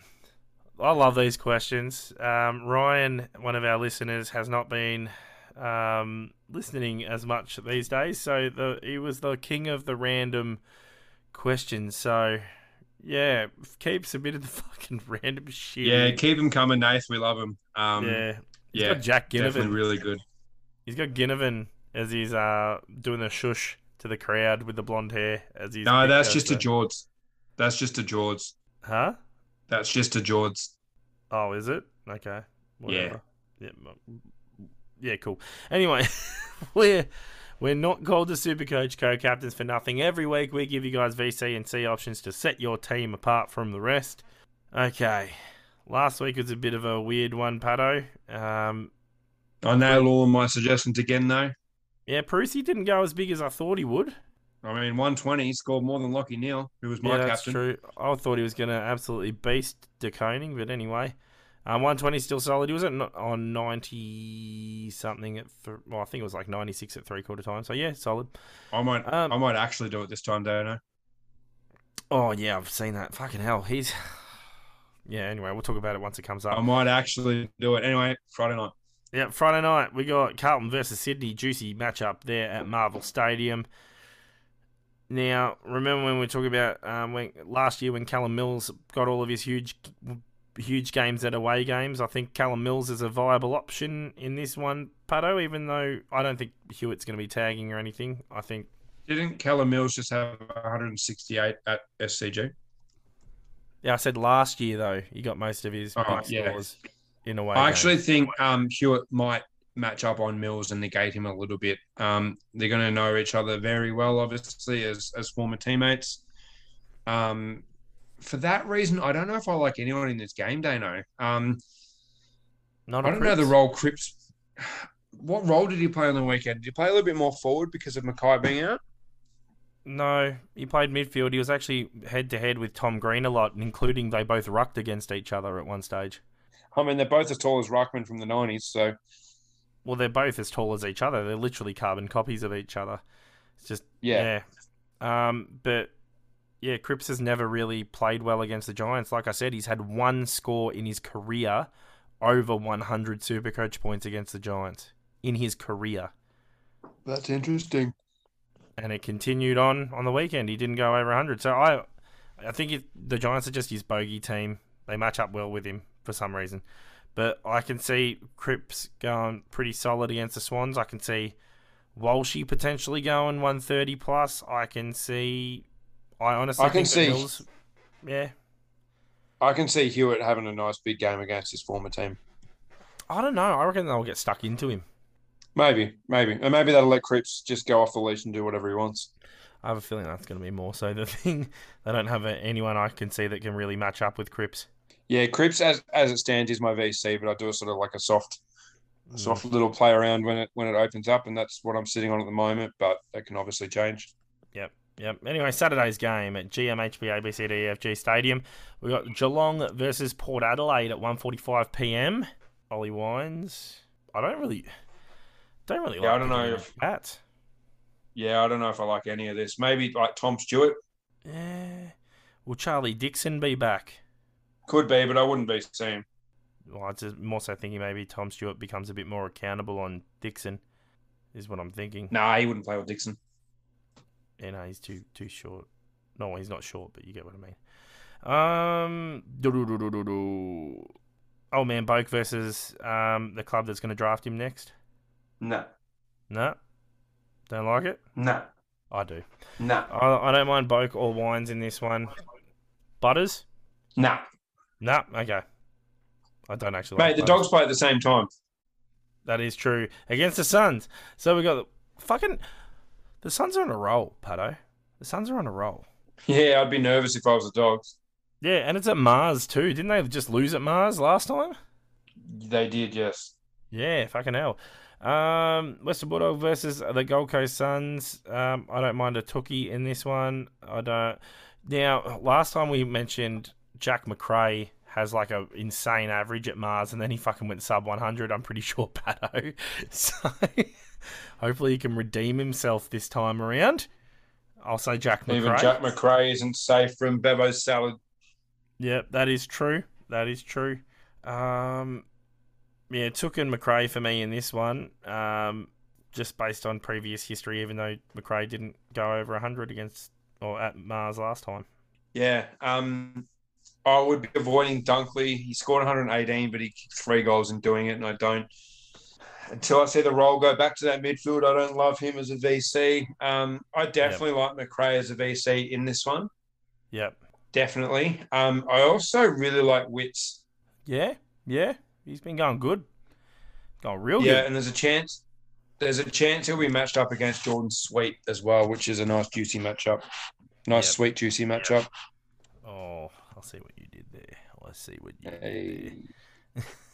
I love these questions. Um, Ryan, one of our listeners, has not been um, listening as much these days, so the he was the king of the random questions. So yeah, keep submitting the *laughs* fucking random shit. Yeah. Keep him coming, Nath. We love him. Um, yeah. He's yeah. got Jack Definitely Ginnivan. really good. He's got Ginnivan as he's uh doing the shush to the crowd with the blonde hair as he's. No, that's just a George. That's just a George. Huh? That's just a George. Oh, is it? Okay. Yeah. Whatever. Yeah. m- Yeah. Cool. Anyway, *laughs* we're we're not called the Supercoach co-captains for nothing. Every week we give you guys VC and C options to set your team apart from the rest. Okay. Last week was a bit of a weird one, Pato. Um, I nailed all my suggestions again, though. Yeah, Prusy didn't go as big as I thought he would. I mean, 120 scored more than Lachie Neale, who was my yeah, that's captain. true. I thought he was going to absolutely beast De Koning, but anyway, um, 120 still solid. He was at on 90 something at th- well, I think it was like 96 at three quarter time. So yeah, solid. I might, Um, I might actually do it this time, Dano. Oh yeah, I've seen that. Fucking hell, he's *sighs* yeah. Anyway, we'll talk about it once it comes up. I might actually do it anyway. Friday night. Yeah, Friday night we got Carlton versus Sydney, juicy matchup there at Marvel Stadium. Now, remember when we were talking about um, when last year when Callum Mills got all of his huge, huge games at away games? I think Callum Mills is a viable option in this one, Pato. Even though I don't think Hewett's going to be tagging or anything, I think Didn't Callum Mills just have 168 at SCG? yeah. I said last year though he got most of his Oh, yeah. scores in away. I actually games. think um, Hewett might match up on Mills and negate him a little bit. Um, they're going to know each other very well, obviously, as as former teammates. Um, for that reason, I don't know if I like anyone in this game, Dano. Um, not I a don't know the role Cripps. What role did he play on the weekend? Did he play a little bit more forward because of McKay being out? No, he played midfield. He was actually head to head with Tom Green a lot, including they both rucked against each other at one stage. I mean, they're both as tall as Ruckman from the '90s, so Well, they're both as tall as each other. They're literally carbon copies of each other. It's just yeah. yeah. Um, but yeah, Cripps has never really played well against the Giants. Like I said, he's had one score in his career over 100 Supercoach points against the Giants in his career, that's interesting. and it continued on on the weekend. He didn't go over 100. So I, I think it, the Giants are just his bogey team. They match up well with him for some reason. But I can see Cripps going pretty solid against the Swans. I can see Walshy potentially going 130 plus. I can see. I honestly I can see- Mills, yeah. I can see Hewett having a nice big game against his former team. I don't know. I reckon they'll get stuck into him. Maybe, maybe, and maybe that'll let Cripps just go off the leash and do whatever he wants. I have a feeling that's going to be more so the *laughs* thing. They don't have anyone I can see that can really match up with Cripps. Yeah, Cripps as as it stands is my VC, but I do a sort of like a soft, Mm. soft little play around when it when it opens up, and that's what I'm sitting on at the moment. But that can obviously change. Yep. Yep. Anyway, Saturday's game at GMHB ABCDEFG Stadium. We've got Geelong versus Port Adelaide at 1:45 p.m. Ollie Wines. I don't really, don't really Yeah, like. I don't know if- that. Yeah, I don't know if I like any of this. Maybe like Tom Stewart Yeah. Will Charlie Dixon be back? Could be, but I wouldn't be seeing. Well, I'm just more so thinking maybe Tom Stewart becomes a bit more accountable on Dixon. Is what I'm thinking. Nah, he wouldn't play with Dixon. Yeah, no, he's too too short. No, he's not short, but you get what I mean. Um, oh man, Boak versus um the club that's going to draft him next. Nah, No, don't like it. nah, I do. nah, I, I don't mind Boak or Wines in this one. Butters? nah. No, okay. I don't actually. Mate, like the dogs play at the same time. That is true against the Suns. So we got the fucking the Suns are on a roll, Pato. The Suns are on a roll. Yeah, I'd be nervous if I was the dogs. Yeah, and it's at Mars too. Didn't they just lose at Mars last time? They did, yes. Yeah, fucking hell. Um, Western Bulldog versus the Gold Coast Suns. Um, I don't mind a Tookie in this one. I don't. Now, last time we mentioned Jack McRae has like a insane average at Mars, and then he fucking went sub 100. I'm pretty *laughs* sure, Pato. *laughs* So hopefully he can redeem himself this time around. I'll say Jack McRae. Even Jack McRae isn't safe from Bevo's salad. Yep, that is true. That is true. Um, yeah, Touk and McRae for me in this one, um, just based on previous history, even though McRae didn't go over 100 against or at Mars last time. Yeah. Um, I would be avoiding Dunkley. He scored 118, but he kicked three goals in doing it, and I don't. Until I see the role go back to that midfield, I don't love him as a VC. Um, I definitely like McRae as a VC in this one. Yep. Definitely. Um, I also really like Witts. Yeah, yeah. He's been going good. Going real Yeah, good. Yeah, and there's a chance. There's a chance he'll be matched up against Jordon Sweet as well, which is a nice juicy matchup. Nice, Yep. sweet, juicy matchup. Oh, I'll see what you did there. Let's see what you did there. *laughs*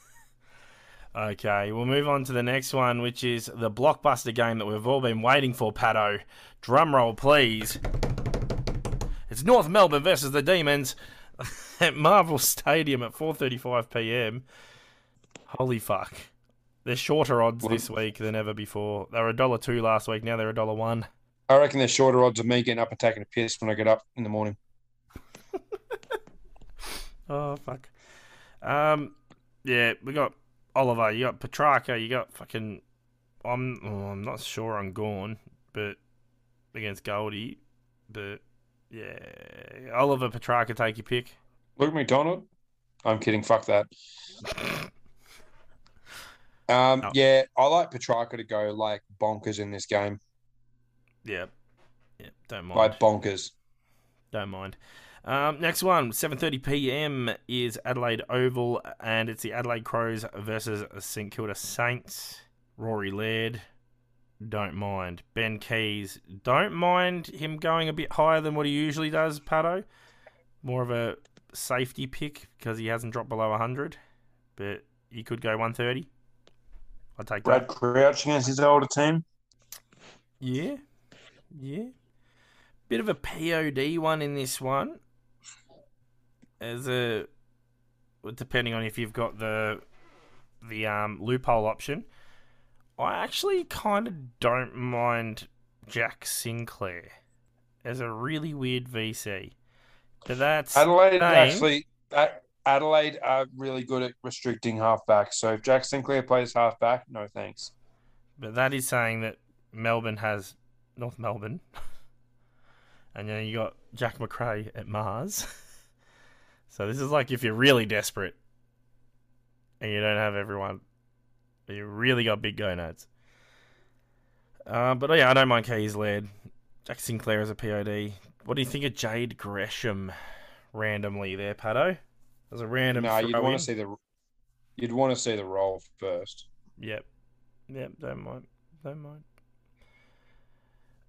Okay, we'll move on to the next one, which is the blockbuster game that we've all been waiting for, Patto. Drum roll, please. It's North Melbourne versus the Demons *laughs* at Marvel Stadium at 4:35 p.m. Holy fuck! They're shorter odds What- this week than ever before. They were a dollar two last week. Now they're a dollar one. I reckon they're shorter odds of me getting up and taking a piss when I get up in the morning. Oh fuck. Um, yeah, we got Oliver. You got Petracca. You got fucking. I'm. Oh, I'm not sure on Gawn, but against Goldie, but yeah, Oliver Petracca. Take your pick. Luke McDonald? I'm kidding. Fuck that. *laughs* Um, Oh. Yeah, I like Petracca to go like bonkers in this game. Yeah, yeah. Don't mind. Like bonkers. Don't mind. Um, next one, 7:30 p.m. is Adelaide Oval, and it's the Adelaide Crows versus St Kilda Saints. Rory Laird, don't mind. Ben Keays, don't mind him going a bit higher than what he usually does. Patto, more of a safety pick because he hasn't dropped below 100, but he could go 130. I'll take that. Brad that. Crouch against his older team. Yeah, yeah. Bit of a POD one in this one. As a, depending on if you've got the the um, loophole option, I actually kind of don't mind Jack Sinclair as a really weird VC. But that's Adelaide actually, Adelaide are really good at restricting halfback. So if Jack Sinclair plays halfback, no thanks. But that is saying that Melbourne has North Melbourne, *laughs* and then you got Jack McRae at Mars. *laughs* so this is like if you're really desperate and you don't have everyone, you really got big gonads. Uh, but yeah, I don't mind Keays led. Jack Sinclair is a POD. What do you think of Jade Gresham randomly there, Patto? As a random No, you'd want in? to see the, you'd want to see the role first. Yep. Yep, don't mind. Don't mind.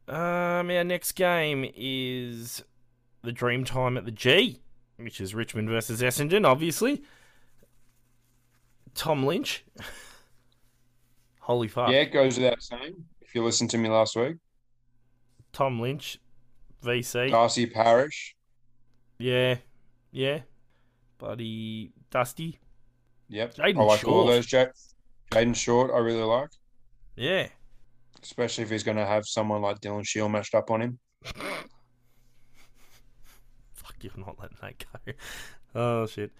Um, our next game is the Dream Time at the G, which is Richmond versus Essendon, obviously. Tom Lynch. *laughs* Holy fuck. Yeah, it goes without saying. If you listened to me last week, Tom Lynch, VC. Darcy Parish. Yeah. Yeah. Buddy Dusty. Yep, Jayden I like all those. Ja- Jayden Short, I really like, Yeah. especially if he's going to have someone like Dylan Shiel matched up on him. *laughs* *laughs* You're not letting that go. Oh, shit.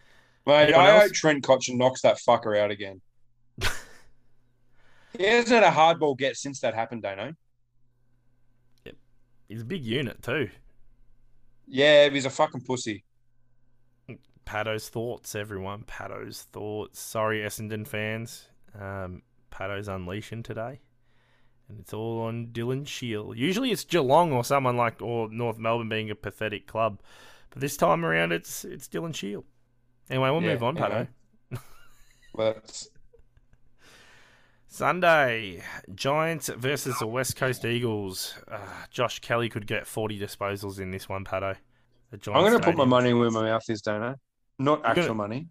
Mate, Anyone I else? hope Trent Cotchin knocks that fucker out again. *laughs* he hasn't had a hard ball get since that happened, Dano. Yep. He's a big unit, too. Yeah, he's a fucking pussy. Patto's thoughts, everyone. Patto's thoughts. Sorry, Essendon fans. Um, Patto's unleashing today, and it's all on Dylan Shiel. Usually, it's Geelong or someone like or North Melbourne being a pathetic club, but this time around, it's it's Dylan Shiel. Anyway, we'll Yeah, move on, Patto. But *laughs* Sunday, Giants versus the West Coast Eagles. Uh, Josh Kelly could get 40 disposals in this one, Patto. at I'm going to put my money where my mouth is, don't I? Not gonna- actual money.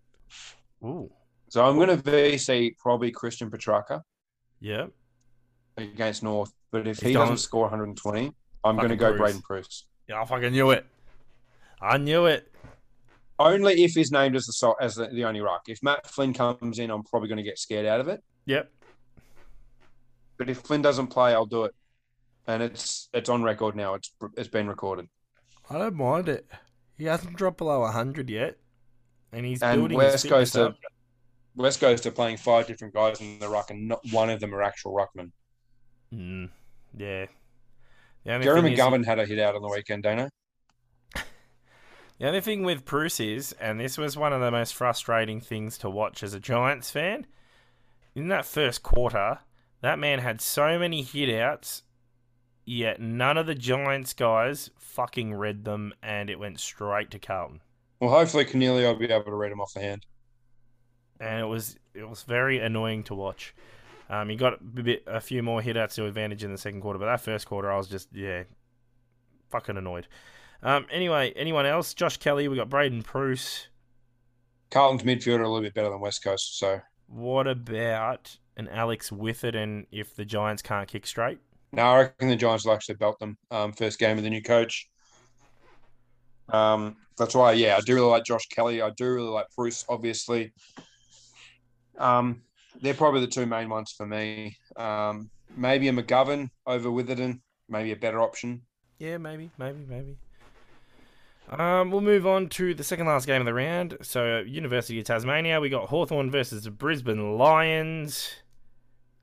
Ooh, So I'm going to VC probably Christian Petracca yeah. against North. But if He's he doesn't score 120, I'm going to go Preuss. Braydon Preuss. Yeah, I fucking knew it. I knew it. Only if he's named as the as the, the only ruck. If Matt Flynn comes in, I'm probably going to get scared out of it. Yep. But if Flynn doesn't play, I'll do it. And it's it's on record now. It's it's been recorded. I don't mind it. He hasn't dropped below 100 yet. And he's And building West fitness Coast are. West Coast are playing five different guys in the ruck, and not one of them are actual ruckmen. Mm, yeah. The Jeremy thing is, McGovern had a hit out on the weekend, don't I? The only thing with Preuss is, and this was one of the most frustrating things to watch as a Giants fan, in that first quarter, that man had so many hit outs, yet none of the Giants guys fucking read them, and it went straight to Carlton. Well, hopefully Coniglio will be able to read them off the hand. and it was it was very annoying to watch. Um, he got a bit a few more hit outs to advantage in the second quarter, but that first quarter I was just yeah, fucking annoyed. Um, anyway, anyone else? Josh Kelly, we got Braydon Preuss. Carlton's midfield are a little bit better than West Coast, so What about an Alex Witherden if the Giants can't kick straight? no, I reckon the Giants will actually belt them. Um, first game of the new coach. Um, that's why, yeah, I do really like Josh Kelly. I do really like Preuss, obviously. Um, they're probably the two main ones for me. Um, maybe a McGovern over Witherden, maybe a better option. Yeah, maybe, maybe, maybe. Um, we'll move on to the second last game of the round. So, University of Tasmania, we got Hawthorn versus the Brisbane Lions.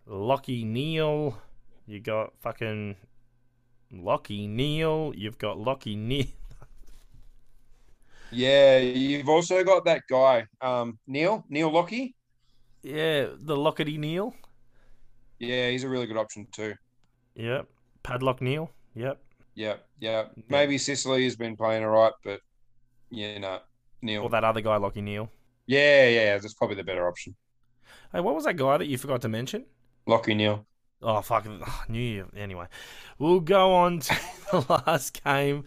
Lachie Neale. You got fucking Lachie Neale. You've got Lachie Neale. *laughs* Yeah, you've also got that guy, um, Neil, Neil Lockie. Yeah, the Lockety Neal. Yeah, he's a really good option too. Yep. Padlock Neal. Yep. Yeah, yeah. Maybe Sicily has been playing all right, but yeah, no, Neil. Or that other guy, Lachie Neale. Yeah, yeah, that's probably the better option. Hey, what was that guy that you forgot to mention? Lachie Neale. Oh fuck! oh, New Year. Anyway, we'll go on to *laughs* the last game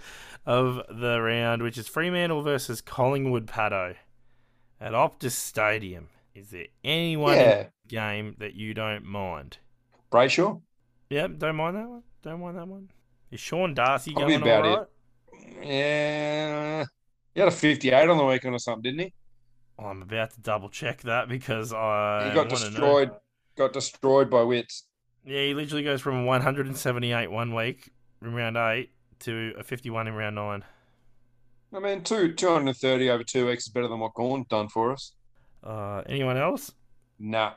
of the round, which is Fremantle versus Collingwood Patto at Optus Stadium. Is there anyone Yeah, the game that you don't mind? Brayshaw. Yep, don't mind that one. Don't mind that one. Is Sean Darcy Probably going about all it. Yeah, he had a fifty-eight on the weekend or something, didn't he? I'm about to double check that because I he got destroyed. Got destroyed by Witts. Yeah, he literally goes from 178 one week in round eight to a 51 in round nine. I mean, two two hundred and thirty over two weeks is better than what Gawn done for us. Uh, anyone else? Nah,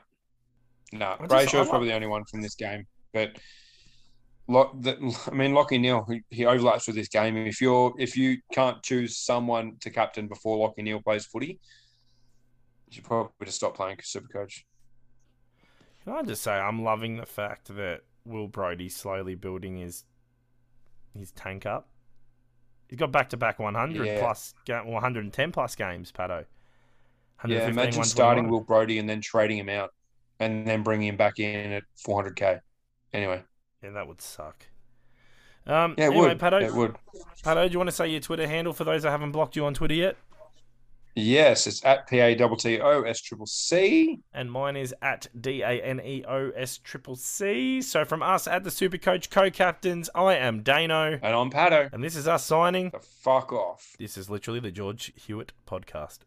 nah. I just- I Brayshaw's probably the only one from this game, but. Lock, *laughs* I mean, Lachie Neale, he, he overlaps with this game. If you're if you can't choose someone to captain before Lachie Neale plays footy, you should probably just stop playing Super Coach. Can I just say I'm loving the fact that Will Brodie's slowly building his his tank up. He's got back to back 100 Yeah. 110 plus games, Patto. Yeah, 115, imagine starting Will Brodie and then trading him out, and then bringing him back in at 400k. Anyway, Yeah, that would suck. Um, yeah, it anyway, would. Patto, It would. Patto, do you want to say your Twitter handle for those that haven't blocked you on Twitter yet? Yes, it's at P A T T O S Triple C. And mine is at D A N E O S triple C. So from us at the Supercoach co-captains, I am Dano, And I'm Patto. and this is us signing. The fuck off. This is literally the George Hewett podcast.